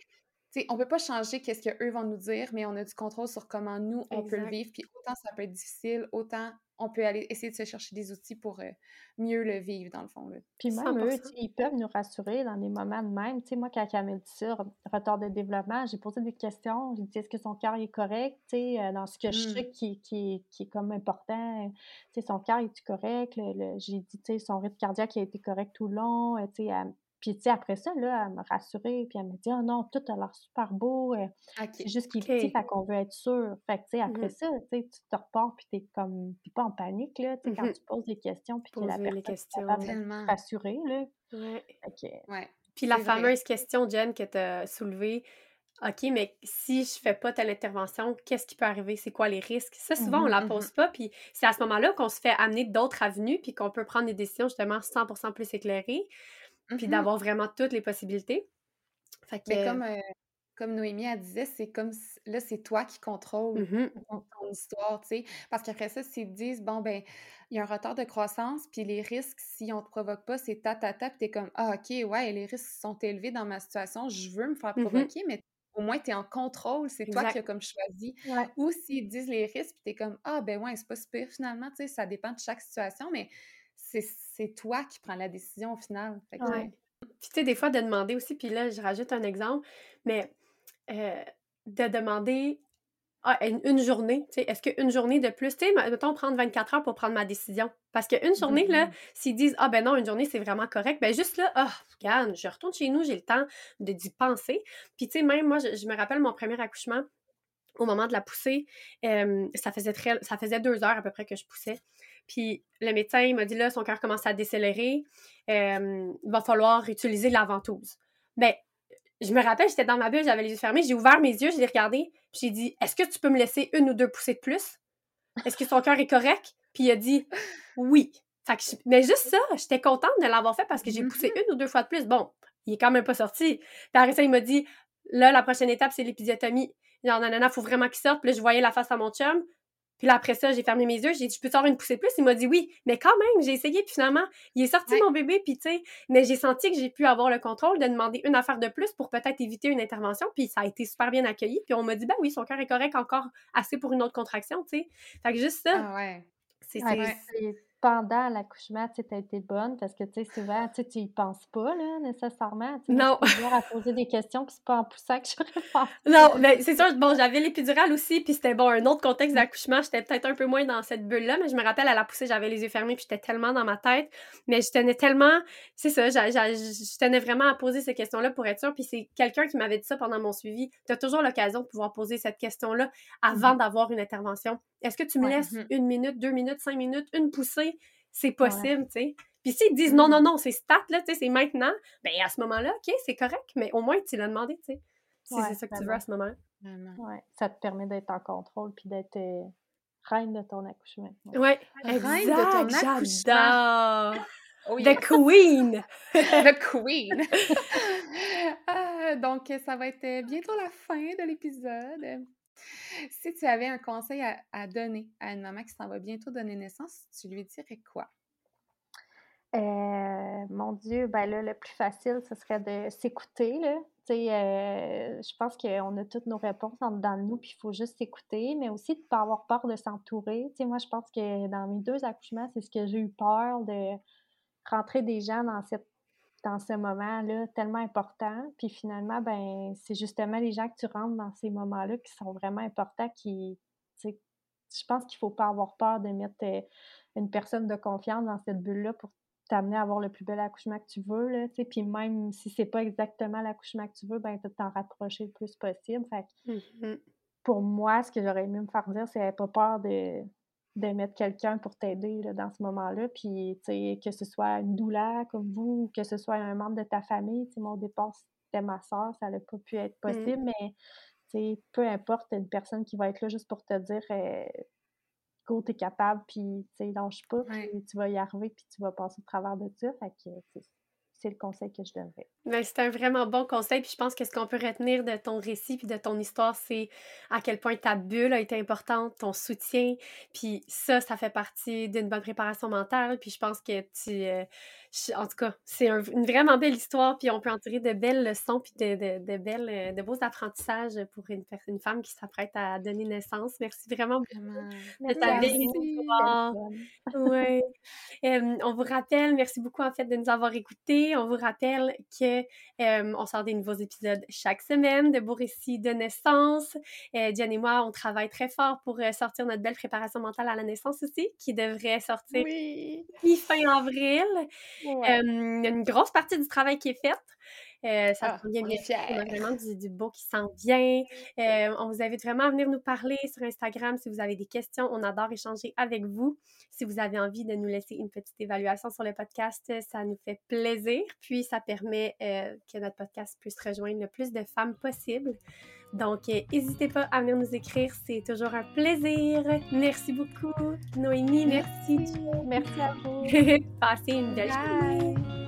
[SPEAKER 1] tu sais, on peut pas changer qu'est-ce qu'eux vont nous dire, mais on a du contrôle sur comment nous, on peut le vivre. Puis, autant ça peut être difficile, autant on peut aller essayer de se chercher des outils pour euh, mieux le vivre, dans le fond. Là.
[SPEAKER 3] Puis même eux, ils peuvent nous rassurer dans des moments de même. Tu sais, moi, quand m'a dit ça, retard de développement, j'ai posé des questions. J'ai dit, est-ce que son cœur est correct? Tu sais, euh, dans ce que je mmh. sais qui, qui, qui, est comme important. Tu sais, son cœur est correct? j'ai dit, tu sais, son rythme cardiaque a été correct tout le long. Tu sais, Puis, tu sais, après ça, là, elle m'a rassurée, puis elle m'a dit « Ah non, tout a l'air super beau, euh, c'est juste qu'il est petit, fait qu'on veut être sûr. » Fait que, tu sais, après mmh ça, tu sais, tu te repars, puis t'es comme, t'es pas en panique, là, tu sais, quand mmh tu poses des questions, puis que la personne est capable de rassurer, là.
[SPEAKER 2] Ouais. ouais. Puis la fameuse question, Jen, que tu as soulevée, OK, mais si je fais pas telle intervention, qu'est-ce qui peut arriver? C'est quoi les risques? Ça, souvent, on la mmh pose pas, puis c'est à ce moment-là qu'on se fait amener d'autres avenues, puis qu'on peut prendre des décisions justement 100% plus éclairées, puis d'avoir vraiment toutes les possibilités.
[SPEAKER 1] Fait Mais comme, euh, comme Noémie a disait, c'est comme là, c'est toi qui contrôles mmh ton, histoire, tu sais. Parce qu'après ça, s'ils disent, bon, ben, il y a un retard de croissance, puis les risques, si on te provoque pas, c'est ta, ta, ta, puis t'es comme, ah, OK, ouais, les risques sont élevés dans ma situation, je veux me faire provoquer, mais au moins, tu es en contrôle, c'est toi qui as comme choisi. Ou s'ils disent les risques, puis tu es comme Ah, ben ouais, c'est pas super finalement, tu sais, ça dépend de chaque situation, mais c'est toi qui prends la décision au final. Puis
[SPEAKER 2] tu sais, des fois, de demander aussi, puis là, je rajoute un exemple, mais euh, de demander ah, une, journée, tu sais, est-ce qu'une journée de plus, tu sais, mettons prendre 24 heures pour prendre ma décision? Parce qu'une journée, là, s'ils disent, ah ben non, une journée, c'est vraiment correct, ben juste là, ah, oh, regarde, je retourne chez nous, j'ai le temps d'y penser. Puis, tu sais, même moi, je, me rappelle mon premier accouchement, au moment de la poussée, ça, faisait très, ça faisait deux heures à peu près que je poussais. Puis le médecin, il m'a dit, là, son cœur commence à décélérer, il va falloir utiliser la ventouse. Ben, je me rappelle, j'étais dans ma bulle, j'avais les yeux fermés, j'ai ouvert mes yeux, je l'ai regardé, puis j'ai dit Est-ce que tu peux me laisser une ou deux poussées de plus? Est-ce que son cœur est correct? Puis il a dit Oui. Mais juste ça, j'étais contente de l'avoir fait parce que j'ai poussé mm-hmm. une ou deux fois de plus. Bon, il est quand même pas sorti. Puis après ça, il m'a dit Là, la prochaine étape, c'est l'épisiotomie. Genre, nanana, faut vraiment qu'il sorte. Puis là, je voyais la face à mon chum. Puis là, après ça, j'ai fermé mes yeux, j'ai dit, je peux te une poussée de plus? Il m'a dit oui. Mais quand même, j'ai essayé, puis finalement, il est sorti mon bébé, puis tu sais, mais j'ai senti que j'ai pu avoir le contrôle de demander une affaire de plus pour peut-être éviter une intervention, puis ça a été super bien accueilli. Puis on m'a dit, ben oui, son cœur est correct encore assez pour une autre contraction, tu sais. Fait que juste ça.
[SPEAKER 3] Ah ouais. C'est pendant l'accouchement, tu as été bonne parce que, tu sais, souvent, tu y penses pas, là, nécessairement.
[SPEAKER 2] non.
[SPEAKER 3] Tu à poser des questions, puis c'est pas en poussant que j'aurais pensé.
[SPEAKER 2] Non, mais c'est sûr, bon, j'avais l'épidurale aussi, puis c'était, bon, un autre contexte d'accouchement. J'étais peut-être un peu moins dans cette bulle-là, mais je me rappelle, à la poussée, j'avais les yeux fermés, puis j'étais tellement dans ma tête. Mais je tenais tellement, c'est ça, je tenais vraiment à poser ces questions-là pour être sûre. Puis c'est quelqu'un qui m'avait dit ça pendant mon suivi. Tu as toujours l'occasion de pouvoir poser cette question-là avant mmh d'avoir une intervention. Est-ce que tu me laisses mmh une minute, deux minutes, cinq minutes, une poussée? C'est possible, tu sais. Puis s'ils disent non, non, mm. non, c'est stat, là, tu sais, c'est maintenant, ben à ce moment-là, OK, c'est correct, mais au moins tu l'as demandé, tu sais. Si c'est ça que tu veux à ce moment-là.
[SPEAKER 3] Ouais, ça te permet d'être en contrôle puis d'être euh, reine de ton accouchement.
[SPEAKER 2] Ouais, reine de ton accouchement. Oh, The Queen!
[SPEAKER 1] The Queen! Ah, donc, ça va être bientôt la fin de l'épisode. Si tu avais un conseil à, donner à une maman qui s'en va bientôt donner naissance, tu lui dirais quoi?
[SPEAKER 3] Euh, mon Dieu, ben là, le plus facile, ce serait de s'écouter. Euh, je pense qu'on a toutes nos réponses dans nous, puis il faut juste s'écouter, mais aussi de ne pas avoir peur de s'entourer. Moi, je pense que dans mes deux accouchements, c'est ce que j'ai eu peur de rentrer des gens dans cette dans ce moment-là tellement important. Puis finalement, ben c'est justement les gens que tu rentres dans ces moments-là qui sont vraiment importants, qui, je pense qu'il ne faut pas avoir peur de mettre euh, une personne de confiance dans cette bulle-là pour t'amener à avoir le plus bel accouchement que tu veux, là, puis même si c'est pas exactement l'accouchement que tu veux, ben, de t'en rapprocher le plus possible. Fait mmh pour moi, ce que j'aurais aimé me faire dire, c'est pas peur de, de mettre quelqu'un pour t'aider dans ce moment-là. Puis, que ce soit une douleur comme vous, ou que ce soit un membre de ta famille. Mon départ, c'était ma soeur, ça n'a pas pu être mmh. possible, mais peu importe, une personne qui va être là juste pour te dire euh, go, t'es capable, puis lâche pas, puis tu vas y arriver, puis tu vas passer au travers de ça. Fait que, c'est le conseil que je donnerais.
[SPEAKER 2] Ben, c'est un vraiment bon conseil. Puis je pense que ce qu'on peut retenir de ton récit puis de ton histoire, c'est à quel point ta bulle a été importante, ton soutien. Puis ça, ça fait partie d'une bonne préparation mentale. Puis je pense que tu. Euh, en tout cas, c'est une vraiment belle histoire. Puis on peut en tirer de belles leçons puis de, de, de belles, euh, de beaux apprentissages pour une, une femme qui s'apprête à donner naissance. Merci vraiment, de ta belle histoire. Oui. on vous rappelle, merci beaucoup en fait de nous avoir écoutés. On vous rappelle que on sort des nouveaux épisodes chaque semaine de beaux récits de naissance. Euh, Diane et moi, on travaille très fort pour euh, sortir notre belle préparation mentale à la naissance aussi, qui devrait sortir fin avril. Une grosse partie du travail qui est faite. Euh, ça ah, bien bien. On a vraiment du, beau qui sent bien. Euh, on vous invite vraiment à venir nous parler sur Instagram si vous avez des questions. On adore échanger avec vous. Si vous avez envie de nous laisser une petite évaluation sur le podcast, ça nous fait plaisir. Puis ça permet euh, que notre podcast puisse rejoindre le plus de femmes possible. Donc, n'hésitez pas à venir nous écrire, c'est toujours un plaisir. Merci beaucoup, Noémie, merci.
[SPEAKER 3] Merci à vous.
[SPEAKER 2] Passez une belle journée.